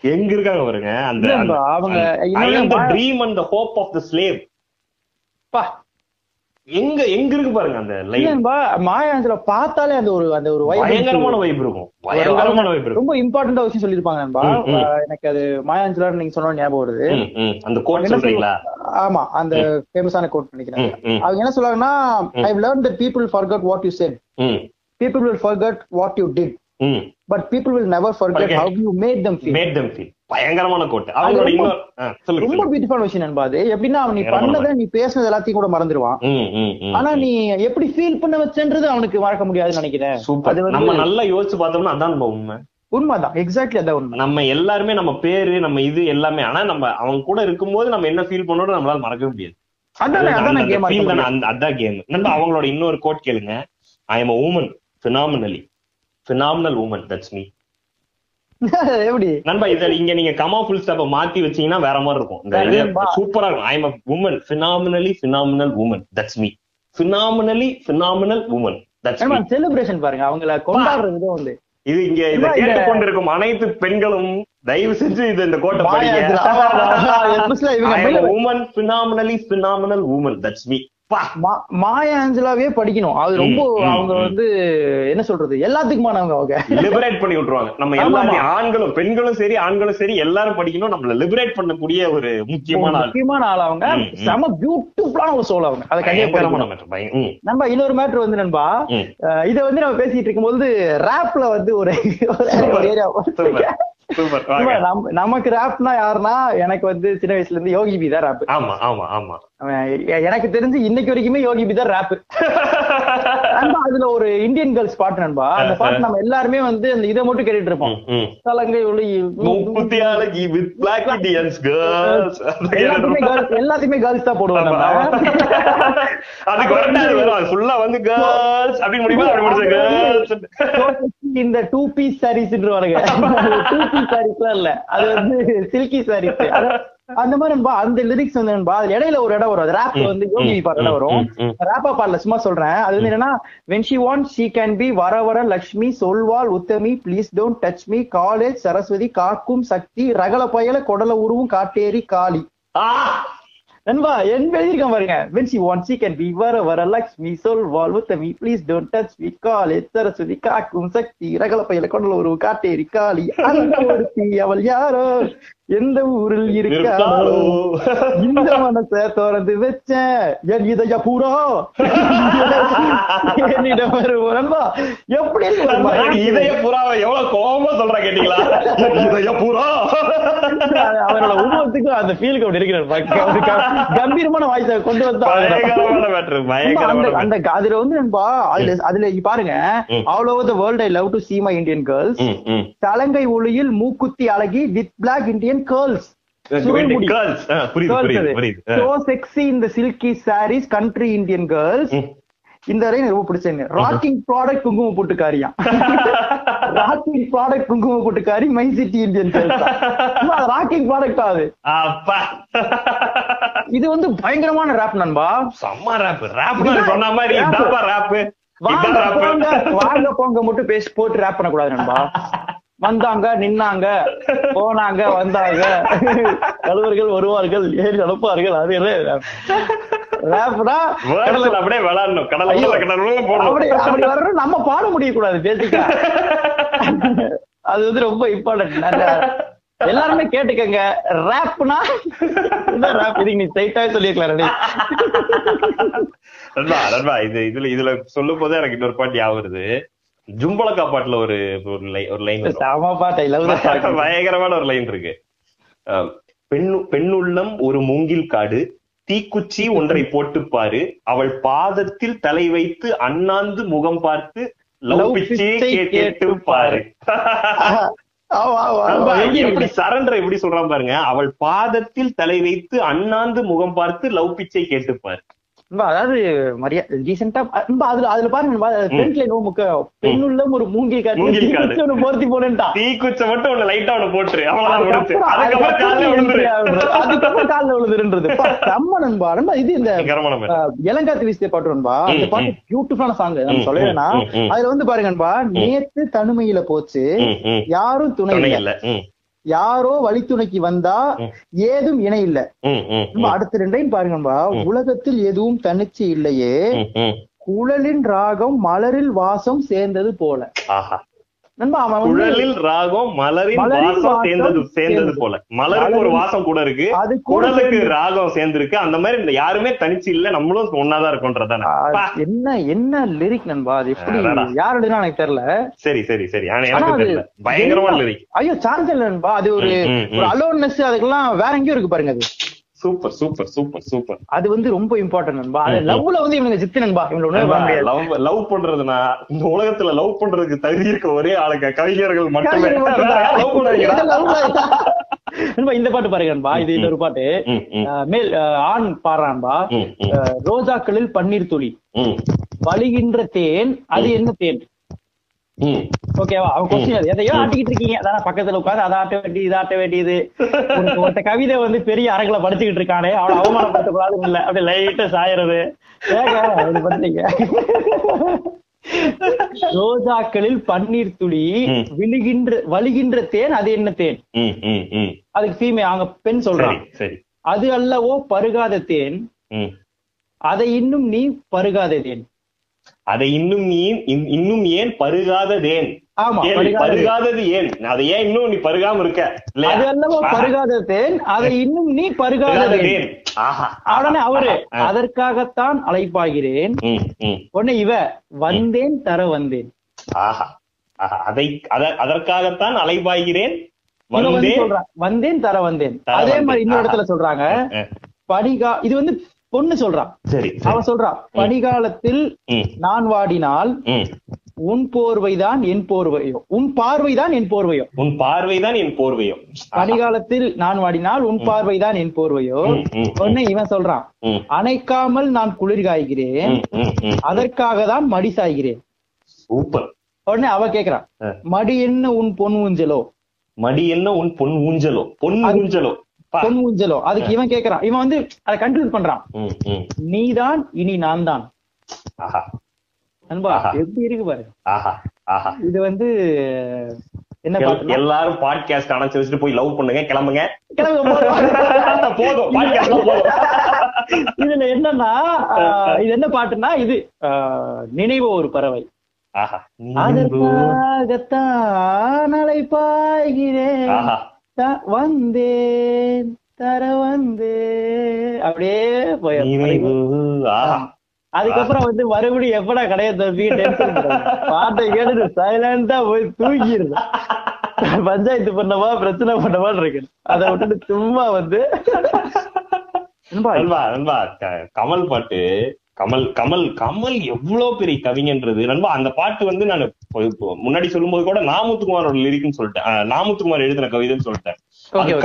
Speaker 1: எங்க இருக்காங்க பாருங்க அந்த
Speaker 2: அவங்க
Speaker 1: ஐ
Speaker 2: இன்னொன்னு
Speaker 1: am the
Speaker 2: மா-
Speaker 1: dream and the hope of the slave
Speaker 2: பா,
Speaker 1: எங்க எங்க இருக்கு பாருங்க அந்த லைன்
Speaker 2: மாயாஞ்சல பார்த்தாலே அந்த ஒரு அந்த ஒரு
Speaker 1: பயங்கரமான வைப் இருக்கும். பயங்கரமான வைப் இருக்கும்.
Speaker 2: ரொம்ப இம்பார்ட்டன்டா விஷயம் சொல்லிருப்பாங்க நண்பா எனக்கு அது மாயாஞ்சலர் நீங்க சொன்ன ஞாபகம் வருது.
Speaker 1: அந்த கோட் சொல்றீங்களா?
Speaker 2: ஆமா அந்த ஃபேமஸான கோட் நினைக்கிறேன். அவங்க என்ன சொல்றாங்கன்னா I learn that people forgot what you said.
Speaker 1: ம்,
Speaker 2: people will forget what you did.
Speaker 1: ம்.
Speaker 2: but people will never forget
Speaker 1: Forget.
Speaker 2: how you made them feel.
Speaker 1: Made them feel. பயங்கரமான கோட் அவங்களோட இன்னொரு
Speaker 2: ரொம்ப. பியூட்டிஃபான விஷயம் நண்பா அது. எப்படின்னா அவன் நீ பண்ணதை நீ பேசுனது எல்லாத்தையும் கூட மறந்துடுவான் ஆனா. நீ எப்படி ஃபீல் பண்ண வச்சன்றது அவனுக்கு மறக்க முடியாதுன்னு நினைக்கிறேன்.
Speaker 1: நம்ம நல்லா யோசிச்சு பார்த்தோம்னா அதான் நம்ம உண்மை.
Speaker 2: உண்மைதான். எக்ஸாக்ட்லி அதான் உண்மை.
Speaker 1: நம்ம எல்லாருமே நம்ம பேரு நம்ம இது எல்லாமே ஆனா நம்ம அவங்க கூட இருக்கும்போது நம்ம என்ன ஃபீல் பண்ணோட நம்மளால மறக்கவே முடியாது.
Speaker 2: அதானே கேம்
Speaker 1: அவங்களோட இன்னொரு கோட் கேளுங்க. I am woman phenomenally phenomenal woman that's me
Speaker 2: எப்படி?
Speaker 1: நண்பா இத இங்க நீங்க கமா ஃபுல் ஸ்டாப்ப மாத்தி வச்சீங்கன்னா வேற மாதிரி இருக்கும். சூப்பரா இருக்கும்? I am woman phenomenally phenomenal woman that's me phenomenally phenomenal woman that's
Speaker 2: celebration பாருங்க. அவங்கள கொண்டாடுற விதம் வந்து.
Speaker 1: இது இங்க இத. கேட்டுக்கொண்டிருக்கும் அனைத்து பெண்களும் தயவு செஞ்சு இது இந்த கோட்டை படிங்க. Woman phenomenally phenomenal woman that's மா-
Speaker 2: மாயா ஆஞ்சலாவே படிக்கணும். அது ரொம்ப அவங்க. வந்து என்ன சொல்றது? எல்லாத்துக்குமானவங்க அவங்க?
Speaker 1: லிபரேட் பண்ணி விட்டுருவாங்க. நம்ம எல்லாத்தையும் ஆண்களும் பெண்களும் சரி ஆண்களும் சரி எல்லாரும் படிக்கணும். நம்மள லிபரேட் பண்ணக்கூடிய ஒரு முக்கியமான
Speaker 2: முக்கியமான ஆள் அவங்க. செம பியூட்டிஃபுல்லான ஒரு சோல் அவங்க. அதை கண்டிப்பா நம்ம இன்னொரு மேட்ரு வந்து நண்பா இத வந்து நம்ம பேசிட்டு இருக்கும்போது ராப்ல வந்து ஒரு ஏரியா. நமக்கு ராப்னா யாருன்னா எனக்கு வந்து சின்ன வயசுல இருந்து யோகி பி தான் ராப்
Speaker 1: ஆமா ஆமா ஆமா.
Speaker 2: எனக்கு தெரிஞ்சு இன்னைக்கு வரைக்குமே யோகி பி தான் ராப் நண்பா அதுல ஒரு இந்தியன் கேர்ள்ஸ் பாட்டு நண்பா. அந்த பாட்டு நம்ம எல்லாருமே வந்து அந்த இதை மட்டும் கேட்டுட்டு இருப்போம்.
Speaker 1: girls.
Speaker 2: எல்லாத்தையுமே கேர்ள்ஸ் தான் போடுவோம்
Speaker 1: ஆமா, ஆமா.
Speaker 2: நம்ம
Speaker 1: அது correct ஆ அது வரும். அது full ஆ வந்து girls அப்படின்னு முடியுமா? அப்படி முடிச்ச girls.
Speaker 2: இந்த டூ பீஸ் சாரீஸ் வாருங்க டூ பீஸ் சாரீஸ் இல்ல. அது வந்து சில்கி சாரீஸ் அந்த மாதிரி நண்பா அந்த லிரிக்ஸ் வந்து நண்பா அதுல இடையில ஒரு இடம் வரும். ரேப்
Speaker 1: ம்,
Speaker 2: வந்து யோகி பாடல வரும். ரேப்பா பாடல சும்மா சொல்றேன். அது வந்து என்னன்னா when she want she can be வர வர லட்சுமி சொல்வாள் உத்தமி please don't touch me college Saraswathi காக்கும் சக்தி ரகல பயல கொடல உருவும் காட்டேரி காளி! நண்பா என் எழுதியிருக்கேன் பாருங்க. When she want she can be வர வர லட்சுமி சொல்வாள் உத்தமி please don't touch me college Saraswathi காக்கும் சக்தி ரகல பயல கொடல உருவும் காட்டேரி காளி அந்த ஒருத்தி அவள் யாரோ? எந்த ஊரில் இருக்காளோ. இந்த மனச திறந்து வச்சேன் என் இதய பூரா. என்னிடம் நண்பா எப்படி
Speaker 1: இதய புறாவை எவ்வளவு கோபமா சொல்றா கேட்டீங்களா? இதய புறா
Speaker 2: அவரோட உருவத்துக்கும் அந்த ஃபீலுக்கு அப்படி இருக்கிறார் கம்பீரமான வாய்ஸ கொண்டு வந்து. அந்த அதுல வந்து நண்பா அதுல பாருங்க.
Speaker 1: ம்.
Speaker 2: All over the world I love to see my Indian girls
Speaker 1: ம், ம்.
Speaker 2: தலங்கை ஒளியில் மூக்குத்தி அழகி வித் பிளாக் இந்தியன் இந்த silky saris country Indian girls. இந்த வரையும் ரொம்ப பிடிச்சேங்க ராக்கிங் ப்ராடக்ட் குங்குமம் போட்டுக்காரியா ராக்கிங் ப்ராடக்ட் குங்குமம் போட்டுக்காரி my city Indian rocking product ஆகுது
Speaker 1: அப்பா.
Speaker 2: இது வந்து பயங்கரமான ரேப் நண்பா.
Speaker 1: செம்ம ரேப் ரேப் சொன்ன மாதிரி ரேப்
Speaker 2: வாங்க போங்க மட்டும் பேசி போட்டு ரேப் பண்ணக்கூடாது நண்பா. வந்தாங்க நின்னாங்க போனாங்க வந்தாங்க. கழுவர்கள் வருவார்கள் ஏறி நடப்பார்கள் அது
Speaker 1: அப்படியே விளையாடணும்.
Speaker 2: அப்படி வரணும் நம்ம பாட முடியக்கூடாது பேசிக்கா அது வந்து ரொம்ப இம்பார்ட்டன்ட் எல்லாருமே கேட்டுக்கங்க. ரேப்னா? ரேப் இதுக்கு நீ ஸ்ட்ரைட்டா சொல்லிருக்கலாம் ரெடி.
Speaker 1: நண்பா நண்பா இது இதுல இதுல சொல்லும் போதே எனக்கு இன்னொரு பாட்டு ஞாபகம் வருது. ஜும்பலக்கா பாட்டுல ஒரு ஒரு லைன் பயங்கரமான ஒரு லைன் இருக்கு. பெண்ணு பெண்ணுள்ளம் ஒரு மூங்கில் காடு தீக்குச்சி ஒன்றை போட்டு பாரு அவள் பாதத்தில் தலை வைத்து அண்ணாந்து முகம் பார்த்து லவ் கேட்டு பாரு எப்படி சரண்டர் எப்படி சொல்றான் பாருங்க. அவள் பாதத்தில் தலை வைத்து அண்ணாந்து முகம் பார்த்து லவ் பிச்சை கேட்டு பாரு
Speaker 2: அதாவது மரியா ரீசெண்டா அதுல அதுல பாருங்க ஃப்ரண்ட் லைன் முக்க பெண்ணுள்ள ஒரு
Speaker 1: காடு.
Speaker 2: காட்டு ஒண்ணு பொருத்தி போனேன்ட்டான்
Speaker 1: தீக்குச்சை மட்டும் ஒண்ணு லைட்டா ஒண்ணு போட்டுரு. அவ்வளவுதான் முடிச்சு அதுக்கப்புறம் காலையில விழுந்துரு.
Speaker 2: அதுக்கப்புறம் காலில் விழுதுன்றது பா, செம்ம நண்பா. நண்பா இது இந்த இளங்காத்து வீசிய பாட்டு நண்பா. அந்த பாட்டு பியூட்டிஃபுல்லான சாங் நம்ம சொல்லவேனா. அதுல வந்து பாருங்க நண்பா நேத்து தனிமையில போச்சு. யாரும் துணை இல்ல. யாரோ வழித்துணைக்கு வந்தா. ஏதும் இணை இல்ல. அடுத்த ரெண்டையும் பாருங்க நண்பா உலகத்தில் எதுவும் தனிச்சு இல்லையே. குழலின் ராகம் மலரில் வாசம் சேர்ந்தது போல. நண்பா அவன் வந்து
Speaker 1: குழலில் ராகம் மலரின் வாசம் சேர்ந்தது சேர்ந்தது. போல. மலருக்கு ஒரு வாசம் கூட இருக்கு.
Speaker 2: அது கூட
Speaker 1: குழலுக்கு
Speaker 2: சேர்ந்து-
Speaker 1: ராகம் சேர்ந்திருக்கு. அந்த மாதிரி யாருமே தனிச்சு இல்ல. நம்மளும் ஒன்னாதான் பா.
Speaker 2: என்ன என்ன லிரிக் நண்பா அது எப்படி
Speaker 1: அடடா.
Speaker 2: யார் எழுதுனா எனக்கு தெரியல.
Speaker 1: சரி சரி சரி. ஆனா எனக்கு தெரியல. பயங்கரமான லிரிக்
Speaker 2: ஐயோ சான்ஸ் இல்ல நண்பா. அது. ஒரு அலோன்னஸ் அதுக்கெல்லாம் வேற எங்கேயும் இருக்கு பாருங்க அது.
Speaker 1: சூப்பர் சூப்பர் சூப்பர் சூப்பர்
Speaker 2: அது வந்து ரொம்ப இம்பார்ட்டன்ட் நண்பா. அது. லவ்ல வந்து இவனுக்கு ஜித்து நண்பா. இவங்க
Speaker 1: லவ் லவ் பண்றதுனா இந்த உலகத்துல லவ் பண்றதுக்கு தகுதி இருக்க ஒரே ஆளுங்க கவிஞர்கள் மட்டுமே. லவ்.
Speaker 2: நண்பா இந்த பாட்டு பாருங்க நண்பா. இது இன்னொரு பாட்டு. மேல் ஆண் பாடுறான்பா ரோஜாக்களில் பன்னீர் துளி. வலிகின்ற தேன் அது என்ன தேன். ஓகேவா அவன் கொஸ்டின் எதையோ ஆட்டிக்கிட்டு இருக்கீங்க. அதான் பக்கத்துல உட்காந்து அதை ஆட்ட வேண்டியது இதை ஆட்ட வேண்டியது. ஒரு- ஒருத்த கவிதை வந்து பெரிய அரங்குல படிச்சுக்கிட்டு இருக்கானே அவனை அவமானப்படுத்தக்கூடாதுன்னு இல்ல. அப்படியே லைட்டா சாயறது. பண்ணீங்க ரோஜாக்களில் பன்னீர் துளி. விழுகின்ற வலிகின்ற தேன் அது என்ன தேன். அதுக்கு ஃபீமே அவங்க பெண் சொல்றான் அது அல்லவோ பருகாத தேன். அதை இன்னும் நீ பருகாத தேன்.
Speaker 1: அதை இன்னும் நீ இன்- இன்னும் ஏன் பருகாததேன். பருகாதது ஏன் அதை ஏன் இன்னும் நீ பருகாம இருக்க?
Speaker 2: அது அல்லவோ பருகாத தேன் அதை இன்னும் நீ பருகாத தேன்
Speaker 1: பருகாததேன்.
Speaker 2: உடனே அவரு. அதற்காகத்தான் அழைப்பாகிறேன். உடனே இவ வந்தேன் தர வந்தேன்
Speaker 1: ஆஹா. அதை அத- அதற்காகத்தான் அலைபாய்கிறேன் வந்தேன்
Speaker 2: தர வந்தேன் அதே. மாதிரி இன்னொரு. இடத்துல சொல்றாங்க படிகா இது வந்து பொண்ணு சொல்றா.
Speaker 1: சரி
Speaker 2: அவ
Speaker 1: சரி.
Speaker 2: சொல்றா படிகாலத்தில்
Speaker 1: ம்,
Speaker 2: நான் வாடினால். உன் போர்வைதான் என் போர்வையோ? உன் பார்வைதான் என் போர்வையோ?
Speaker 1: உன் பார்வைதான் என் போர்வையும்
Speaker 2: பனிகாலத்தில் நான் வாடினால் உன் பார்வைதான் என் போர்வையோ? உடனே இவன் சொல்றான் அணைக்காமல் நான் குளிர் காய்கிறேன். அதற்காக தான் மடி சாய்கிறேன்.
Speaker 1: சூப்பர்.
Speaker 2: உடனே அவ கேக்குறான். மடி என்ன உன் பொன் ஊஞ்சலோ?
Speaker 1: மடி என்ன உன் பொன் ஊஞ்சலோ? பொன் ஊஞ்சலோ?
Speaker 2: பொன் ஊஞ்சலோ அதுக்கு இவன் கேக்குறான். இவன் வந்து அதை கன்க்ளூட் பண்றான்.
Speaker 1: ம்.
Speaker 2: நீதான் இனி நான் தான்
Speaker 1: ஆஹா.
Speaker 2: எப்படி இருக்கு பாரு. இது வந்து என்ன
Speaker 1: எல்லாரும் பாட்காஸ்ட் அணைச்சு வச்சுட்டு போய் லவ் பண்ணுங்க கிளம்புங்க.
Speaker 2: கிளம்புங்க, போதும். இதுல என்னன்னா இது என்ன பாட்டுன்னா இது நினைவு ஒரு பறவை. அதற்காகத்தான் அலைப்பாய்கிறேன்.
Speaker 1: ஆஹா.
Speaker 2: த- வந்தேன் தர வந்தேன். அப்படியே போய்
Speaker 1: நினைவு. ஆஹா.
Speaker 2: அதுக்கப்புறம் வந்து மறுபடியும் எப்படா கடைய தம்பி பாட்டை கேட்டு சைலண்டா போய் தூங்கிடுது பஞ்சாயத்து பண்ணவா பிரச்சனை பண்ணவான்னு இருக்கு அதை விட்டுட்டு சும்மா வந்து
Speaker 1: கமல் பாட்டு கமல் கமல் கமல் எவ்வளவு பெரிய கவிஞன்றது. நண்பா அந்த பாட்டு வந்து நான் முன்னாடி சொல்லும்போது கூட நாமுத்துக்குமாரோட லிரிக்னு சொல்லிட்டேன். நாமுத்துக்குமார் எழுதின கவிதைன்னு சொல்லிட்டேன்.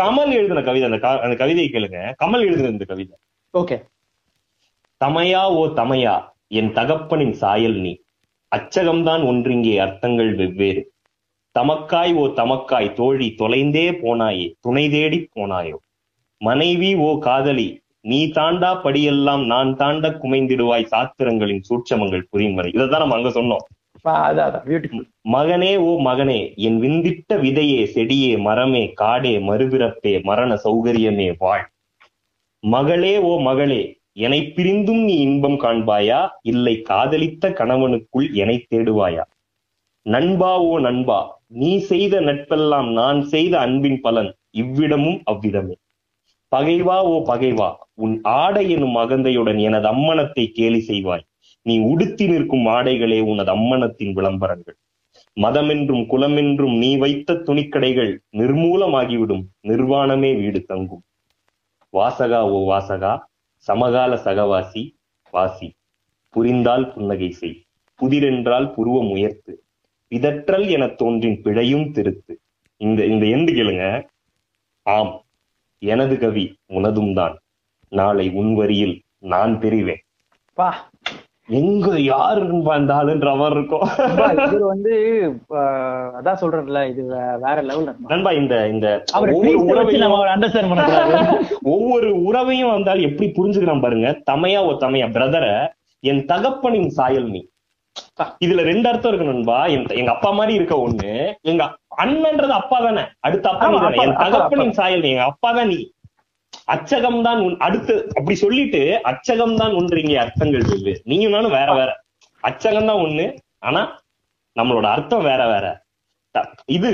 Speaker 1: கமல் எழுதின கவிதை அந்த அந்த கவிதையை கேளுங்க. கமல் எழுதின இந்த கவிதை.
Speaker 2: ஓகே
Speaker 1: தமையா ஓ தமையா என் தகப்பனின் சாயல் நீ. அச்சகம்தான் ஒன்றிங்கே அர்த்தங்கள் வெவ்வேறு. தமக்காய் ஓ தமக்காய் தோழி தொலைந்தே போனாயே துணை தேடி போனாயோ. மனைவி ஓ காதலி நீ தாண்டா படியெல்லாம் நான் தாண்ட குமைந்திடுவாய் சாத்திரங்களின் சூட்சமங்கள் புரியும் வரை. இதைத்தான் நம்ம அங்க சொன்னோம். மகனே ஓ மகனே என் விந்திட்ட விதையே செடியே மரமே காடே மறுபிறப்பே மரண சௌகரியமே வாழ். மகளே ஓ மகளே என்னை பிரிந்தும் நீ இன்பம் காண்பாயா? இல்லை காதலித்த கணவனுக்குள் என்னை தேடுவாயா? நண்பா ஓ நண்பா நீ செய்த நட்பெல்லாம் நான் செய்த அன்பின் பலன் இவ்விடமும் அவ்விடமே. பகைவா ஓ பகைவா உன் ஆடை எனும் அகந்தையுடன் எனது அம்மனத்தை கேலி செய்வாய். நீ உடுத்தி நிற்கும் ஆடைகளே உனது அம்மனத்தின் விளம்பரங்கள். மதமென்றும் குலமென்றும் நீ வைத்த துணிக்கடைகள் நிர்மூலமாகிவிடும். நிர்வாணமே வீடு தங்கும். வாசகா ஓ வாசகா சமகால சகவாசி வாசி. புரிந்தால் புன்னகை செய். புதிரென்றால் புருவம் உயர்த்து பிதற்றல் எனத் தோன்றின் பிழையும் திருத்து. இந்த இந்த எந்து கேளுங்க. ஆம். எனது கவி உனதும் தான். நாளை உன் வரியில் நான் தெரிவேன்
Speaker 2: பா.
Speaker 1: எங்க யாரு அந்த ஆளுன்ற மாதிரி இருக்கும்.
Speaker 2: இது வந்து அதான் சொல்றேன்ல இது வேற லெவல்
Speaker 1: நண்பா. இந்த இந்த ஒவ்வொரு உறவையும்
Speaker 2: நம்ம அண்டர்ஸ்டாண்ட் பண்ணக்கூடாது.
Speaker 1: ஒவ்வொரு உறவையும் வந்தால் எப்படி புரிஞ்சுக்கிறான் பாருங்க. தமையா ஓ தமையா பிரதர என் தகப்பனின் சாயல் நீ. இதுல ரெண்டு அர்த்தம் இருக்கு நண்பா. எங்க அப்பா மாதிரி இருக்க ஒண்ணு எங்க அண்ணன்றது அப்பா தானே. அடுத்த அப்பா நீ தானே என் தகப்பனின் சாயல் நீ எங்க அப்பா தான் நீ. அச்சகம் தான் உன் அடுத்து அப்படி சொல்லிட்டு அச்சகம் தான் ஒன்று இங்கே அர்த்தங்கள் வெவ்வேறு நீங்க நானும் வேற வேற. அச்சகம் தான் ஒண்ணு ஆனா நம்மளோட அர்த்தம் வேற வேற. இது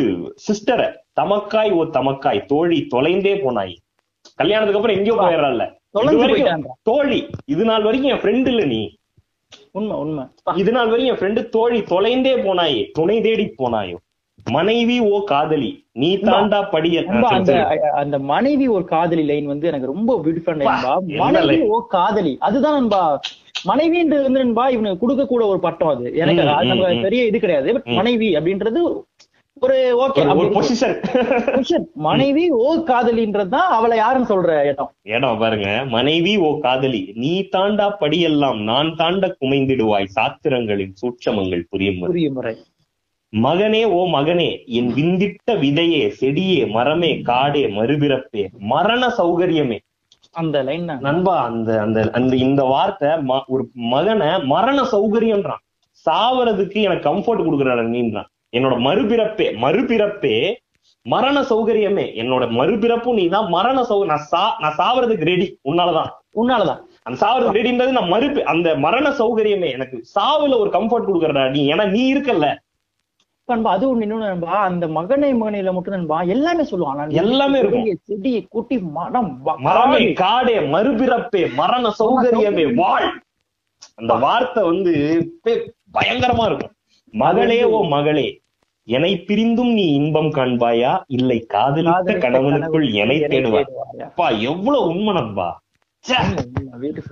Speaker 1: சிஸ்டர தமக்காய் ஓ தமக்காய் தோழி தொலைந்தே போனாய். கல்யாணத்துக்கு அப்புறம் எங்கேயோ போயிடறல்ல. தோழி இது நாள் வரைக்கும் என் ஃப்ரெண்ட் இல்ல நீ.
Speaker 2: உண்மை உண்மை.
Speaker 1: இது நாள் வரைக்கும் என் ஃப்ரெண்டு தோழி தொலைந்தே போனாயே. துணை தேடி போனாயோ. மனைவி ஓ காதலி. நீ தாண்டா படிய.
Speaker 2: நண்பா, அந்த அந்த மனைவி ஒரு காதலி லைன் வந்து எனக்கு ரொம்ப பியூட்டிஃபுல் மனைவி? ஓ காதலி. அதுதான் நண்பா. மனைவின்றது வந்து நண்பா இவனுக்கு கொடுக்க கூட ஒரு பட்டம் அது. எனக்கு. பெரிய இது கிடையாது. பட் மனைவி அப்படின்றது ஒரு ஓகே
Speaker 1: ஒரு- பொசிஷன்
Speaker 2: மனைவி ஓ காதலின்றதுதான் அவளை யாருன்னு சொல்ற இடம்.
Speaker 1: இடம் பாருங்க. மனைவி ஓ காதலி. நீ தாண்டா படியெல்லாம் நான் தாண்ட குமைந்திடுவாய். சாத்திரங்களின் சூட்சமங்கள் புரியும் வரை.
Speaker 2: புரிய முறை.
Speaker 1: மகனே ஓ மகனே என் விந்திட்ட விதையே செடியே மரமே காடே மறுபிறப்பே மரண சௌகரியமே.
Speaker 2: அந்த லைன்
Speaker 1: நண்பா அந்த அந்த அந்த இந்த வார்த்தை ஒரு மகனை மரண சௌகரியம்ன்றான். சாவறதுக்கு எனக்கு கம்ஃபர்ட் கொடுக்குறாரு நீன்றான் என்னோட மறுபிறப்பே மறுபிறப்பே மரண சௌகரியமே. என்னோட மறுபிறப்பும் நீதான். மரண சௌ நான் சா நான் சாவறதுக்கு ரெடி உன்னாலதான்.
Speaker 2: உன்னாலதான்.
Speaker 1: அந்த சாவறதுக்கு ரெடின்றது நான் மறுப்பு அந்த மரண சௌகரியமே. எனக்கு சாவுல ஒரு கம்ஃபர்ட் கொடுக்குறடா நீ. ஏன்னா நீ இருக்கல்ல.
Speaker 2: நண்பா அது ஒண்ணு. இன்னொன்னு நண்பா அந்த மகனை மகனையில மட்டும் நண்பா எல்லாமே சொல்லுவான்.
Speaker 1: எல்லாமே இருக்கும்.
Speaker 2: செடியை குட்டி மரம்
Speaker 1: மரமே
Speaker 2: காடு.
Speaker 1: மறுபிறப்பே மரண சௌகரியமே. வாழ். அந்த வார்த்தை வந்து பயங்கரமா இருக்கும். மகளே ஓ மகளே என்னை பிரிந்தும் நீ இன்பம் காண்பாயா? இல்லை காதலித்த கணவனுக்குள் என்னை தேடுவாய். அப்பா எவ்வளவு உண்மை நண்பா.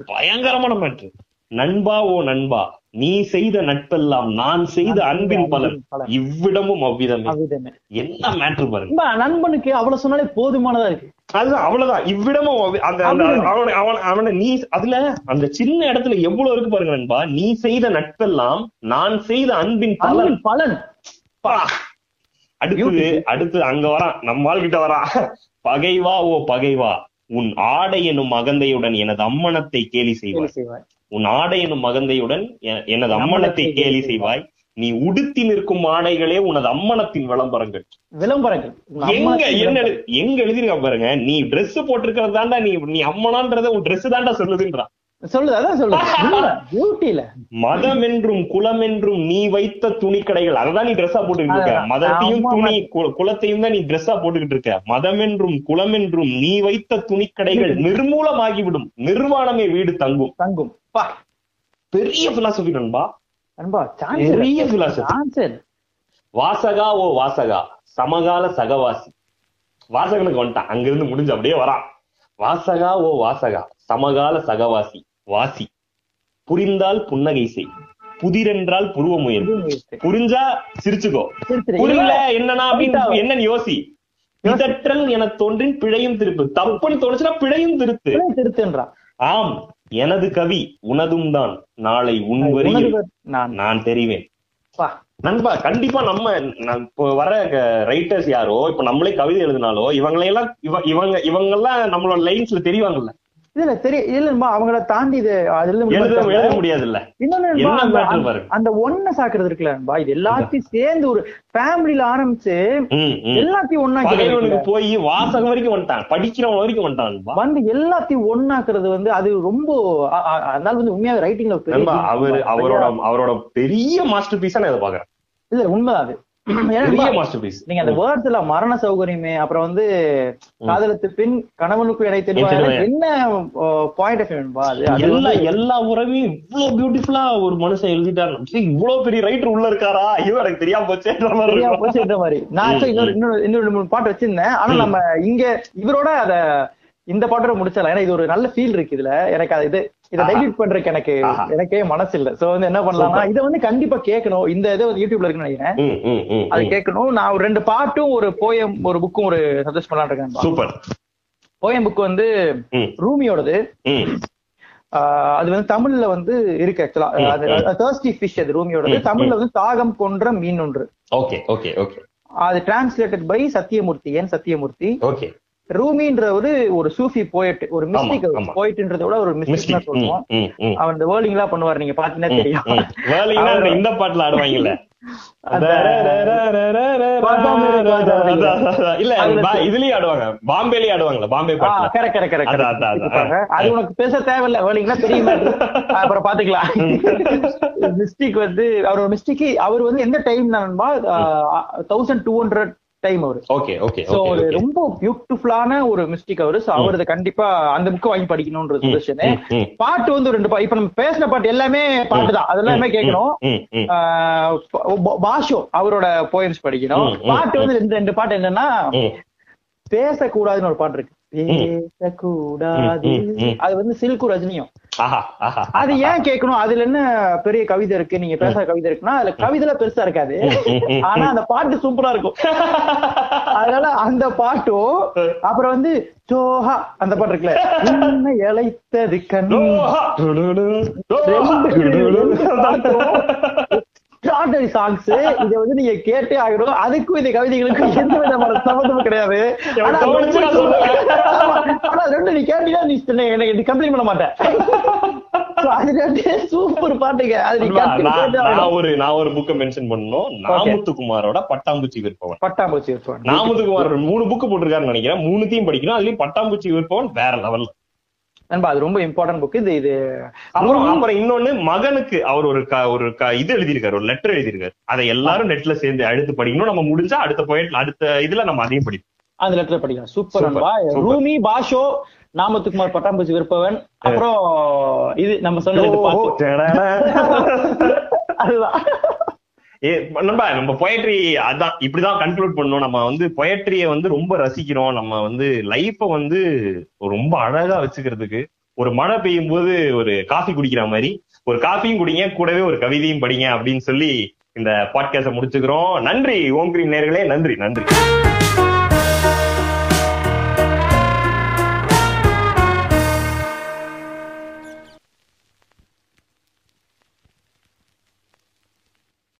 Speaker 1: பயங்கரமான மேட்ரு நண்பா ஓ நண்பா நீ செய்த நட்பெல்லாம் நான் செய்த அன்பின் பலன். இவ்விடமும் அவ்விதமே. என்ன மேட்ரு பாருங்க.
Speaker 2: நண்பா, நண்பனுக்கு அவ்வளவு சொன்னாலே போதுமானதா இருக்கு.
Speaker 1: அதுதான் அவ்வளவுதான். இவ்விடமும் அந்த. அவனை அவன் அவனை நீ அதுல அந்த சின்ன இடத்துல எவ்வளவு இருக்கு பாருங்க நண்பா. நீ செய்த நட்பெல்லாம் நான் செய்த அன்பின் பலன்.
Speaker 2: பலன்.
Speaker 1: பா. அடுத்து அடுத்து அங்க வரான் நம்ம ஆள் கிட்ட வரான் பகைவா ஓ பகைவா உன் ஆடை எனும் அகந்தையுடன் எனது அம்மனத்தை கேலி செய்வாய். உன் ஆடை எனும் அகந்தையுடன் எ- எனது அம்மனத்தை கேலி செய்வாய். நீ உடுத்தி நிற்கும் ஆடைகளே உனது அம்மனத்தின் விளம்பரங்கள்.
Speaker 2: விளம்பரங்கள்.
Speaker 1: எங்க என்ன எங்க எழுதிருக்க பாருங்க. நீ Dress போட்டிருக்கிறது தாண்டா நீ நீ அம்மனான்றத உன் Dress தாண்டா சொல்லுதுன்றான்
Speaker 2: சொல்லுது அதான் சொல்லுது. பியூட்டில
Speaker 1: மதம் என்றும் குலம் என்றும் நீ வைத்த துணிக்கடைகள் அததான் நீ ட்ரெஸ்ஸா போட்டுக்கிட்டு இருக்க.
Speaker 2: அதான்.
Speaker 1: மதத்தையும் துணி குலத்தையும் தான் நீ ட்ரெஸ்ஸா போட்டுக்கிட்டு இருக்க. மதம் என்றும் குலம் என்றும் நீ வைத்த துணிக்கடைகள் நிர்மூலமாகிவிடும். நிர்வாணமே வீடு தங்கும்.
Speaker 2: தங்கும். பா
Speaker 1: பெரிய பிலாசபி நண்பா.
Speaker 2: அன்பா
Speaker 1: பெரிய.
Speaker 2: சான்சர்
Speaker 1: வாசகா ஓ வாசகா? சமகால சகவாசி. வாசகனுக்கு வந்துட்டான். அங்கிருந்து முடிஞ்சு அப்படியே வரான். வாசகா ஓ வாசகா? சமகால சகவாசி. வாசி. புரிந்தால் புன்னகை செய். புதிரென்றால் புருவ முயல். புரிஞ்சா சிரிச்சுக்கோ. புரியல என்னன்னா அப்படின்னு என்னன்னு யோசி. இதற்றல் என தோன்றின் பிழையும் திருப்பு. தப்புன்னு தோணுச்சுன்னா பிழையும் திருத்து.
Speaker 2: திருத்துன்றான்
Speaker 1: ஆம் எனது கவி உனதும் தான். நாளை உன் வரியில்
Speaker 2: நான்.
Speaker 1: தெரிவேன். நண்பா கண்டிப்பா நம்ம நம்- இப்போ வர ரைட்டர்ஸ் யாரோ இப்ப நம்மளே கவிதை எழுதினாலோ இவங்களையெல்லாம் இவ- இவங்க இவங்க எல்லாம் நம்மளோட லைன்ஸ்ல தெரிவாங்கல்ல.
Speaker 2: இதுல தெரிய இல்ல அவங்கள தாண்டி இது அதுல
Speaker 1: எழுத எழுத முடியாதுல்ல.
Speaker 2: இன்னொன்னு அந்த- ஒண்ண சாக்குறது இருக்குல்ல நண்பா, இது எல்லாத்தையும் சேர்ந்து ஒரு ஃபேமிலில ஆரம்பிச்சு. எல்லாத்தையும்
Speaker 1: பகைவனுக்கு போய் வாசகம் வரைக்கும் வந்துட்டான் படிக்கிறவன் வரைக்கும் வந்துட்டான்
Speaker 2: வந்து எல்லாத்தையும் ஒண்ணாக்குறது வந்து அது ரொம்ப அதனால வந்து உண்மையாவே ரைட்டிங்ல
Speaker 1: அவரு அவரோட அவரோட பெரிய மாஸ்டர் பீஸா நான் இதை பாக்குறேன்
Speaker 2: இல்ல உண்மைதான் அது. நீங்க அந்த வேர்ட்ஸ்ல மரண சௌகரியமே அப்புறம் வந்து காதலத்து பின் கணவனுக்கு இடை தெரிவாரு. என்ன பாயிண்ட் ஆஃப் வேணும்பா அது?
Speaker 1: எல்லா எல்லா உறவையும் இவ்வளவு பியூட்டிஃபுல்லா ஒரு மனுஷன் எழுதிட்டாரு இவ்வளவு பெரிய ரைட்டர் உள்ள இருக்காரா? ஐயோ எனக்கு தெரியாம போச்சேன்ற மாதிரி
Speaker 2: தெரியாம நான் இன்னொரு இன்னொரு மூணு பாட்டு வச்சிருந்தேன். ஆனா நம்ம இங்க இவரோட அத இந்த பாட்டோட முடிச்சிடலாம். ஏன்னா இது ஒரு நல்ல ஃபீல் இருக்கு இதுல. எனக்கு அது இது இதை. டைல்யூட் பண்றதுக்கு எனக்கு. எனக்கே மனசு இல்ல சோ வந்து என்ன பண்ணலாம்னா இதை வந்து கண்டிப்பா கேட்கணும். இந்த இது யூடியூப்ல இருக்குன்னு நினைக்கிறேன் அது. கேட்கணும். நான் ஒரு ரெண்டு பாட்டும் ஒரு போயம் ஒரு புக்கும் ஒரு சஜஸ்ட் பண்ணலாம்னு இருக்கேன்
Speaker 1: சூப்பர்.
Speaker 2: போயம் புக் வந்து ரூமியோடது. அது வந்து தமிழ்ல வந்து இருக்கு ஆக்சுவலா தேர்ஸ்டி ஃபிஷ் அது ரூமியோடது. தமிழ்ல வந்து தாகம் கொன்ற மீன் ஒன்று.
Speaker 1: Okay okay okay.
Speaker 2: அது டிரான்ஸ்லேட்டட் பை சத்தியமூர்த்தி. என் சத்தியமூர்த்தி?
Speaker 1: ஓகே.
Speaker 2: ரூமின்ற ஒரு சூஃபி போயட் ஒரு மிஸ்டிக். போயிட்ன்றத விட ஒரு மிஸ்டிக் சொல்லுவோம். அவர் இந்த வேர்லிங் எல்லாம் பண்ணுவாரு நீங்க பாத்தீங்கன்னா தெரியும்.
Speaker 1: இந்த- பாட்டுல ஆடுவாங்கல்ல.
Speaker 2: அந்த-
Speaker 1: இல்ல இதுலயும் ஆடுவாங்க. பாம்பேலயே ஆடுவாங்கல்ல பாம்பே.
Speaker 2: அது உனக்கு பேச தேவையில்ல. வேர்லிங்னா தெரியுமா? அப்புறம் பாத்துக்கலாம் மிஸ்டிக் வந்து அவரோட மிஸ்டிக் அவர் வந்து எந்த time thousand two hundred time அவரு.
Speaker 1: ஓகே ஓகே
Speaker 2: சோ ரொம்ப பியூட்டிஃபுல்லான ஒரு மிஸ்டிக் அவரு. சோ அவரது கண்டிப்பா அந்த புக் வாங்கி படிக்கணும்ன்ற சஜஷன். பாட்டு வந்து ரெண்டு இப்ப நம்ம பேசின பாட்டு எல்லாமே பாட்டு தான் அதெல்லாமே கேட்கணும். பாஷோ அவரோட போயம்ஸ் படிக்கணும். பாட்டு வந்து ரெண்டு ரெண்டு பாட்டு என்னன்னா. பேசக்கூடாதுன்னு ஒரு பாட்டு இருக்கு. பேசக்கூடாது. அது வந்து சில்கு ரஜினியும். அது ஏன் கேட்கணும்? அதுல என்ன பெரிய கவிதை இருக்கு? நீங்க பேசுற கவிதை இருக்குன்னா அதுல கவிதைல பெருசா இருக்காது. ஆனா அந்த பாட்டு சூப்பரா இருக்கும். அதனால அந்த பாட்டும் அப்புறம் வந்து சோஹா அந்த பாட்டு இருக்குல்ல? உன்னை இழைத்தது கண் எக்ஸ்ட்ராடனரி சாங்ஸ் இத வந்து நீங்க கேட்டே ஆகணும். அதுக்கும் இந்த கவிதைகளுக்கும் எந்த விதமான சம்மந்தமும் கிடையாது. ஆனா ரெண்டு நீ கேட்டீங்கன்னா நீ என்ன- எனக்கு கம்ப்ளைண்ட் பண்ண மாட்டேன். சூப்பர் பாட்டுங்க. அது நீ
Speaker 1: நான். ஒரு நான் ஒரு புக்க மென்ஷன் பண்ணணும். நாமுத்துக்குமாரோட பட்டாம்பூச்சி விற்பவன்.
Speaker 2: பட்டாம்பூச்சி இருப்பான்
Speaker 1: நாமுத்துக்குமார் மூணு புக்கு போட்டிருக்காருன்னு நினைக்கிறேன். மூணுத்தையும் படிக்கணும். அதுலயும் பட்டாம்பூச்சி விற்பவன் வேற லெவல்ல
Speaker 2: நண்பா அது ரொம்ப இம்பார்ட்டன்ட் புக் இது இது
Speaker 1: அப்புறம் அப்புறம் இன்னொன்னு மகனுக்கு அவர் ஒரு ஒரு இது எழுதியிருக்காரு ஒரு லெட்டர் எழுதியிருக்காரு. அதை எல்லாரும் நெட்ல சேர்ந்து அடுத்து படிக்கணும். நம்ம முடிஞ்சா அடுத்த போயிட்டு அடுத்த இதுல நம்ம அதையும் படிப்போம்.
Speaker 2: அந்த லெட்டர் படிக்கலாம். சூப்பர் நண்பா. ரூமி பாஷோ நாமத்துக்குமார் பட்டாம்பூச்சி விற்பவன் அப்புறம் இது நம்ம சொன்ன ரெண்டு பாட்டு. அதுதான்.
Speaker 1: நண்பா நம்ம பொயட்ரி அதான் இப்படிதான் கன்க்ளூட் பண்ணும் நம்ம வந்து பொயட்ரிய வந்து ரொம்ப ரசிக்கிறோம். நம்ம வந்து லைஃப வந்து ரொம்ப அழகா வச்சுக்கிறதுக்கு ஒரு மழை பெய்யும் போது ஒரு காஃபி குடிக்கிற மாதிரி ஒரு காஃபியும் குடிங்க கூடவே ஒரு கவிதையும் படிங்க அப்படின்னு சொல்லி இந்த பாட்காஸ்ட முடிச்சுக்கிறோம். நன்றி ஓம் கிரீம் நேர்களே நன்றி நன்றி.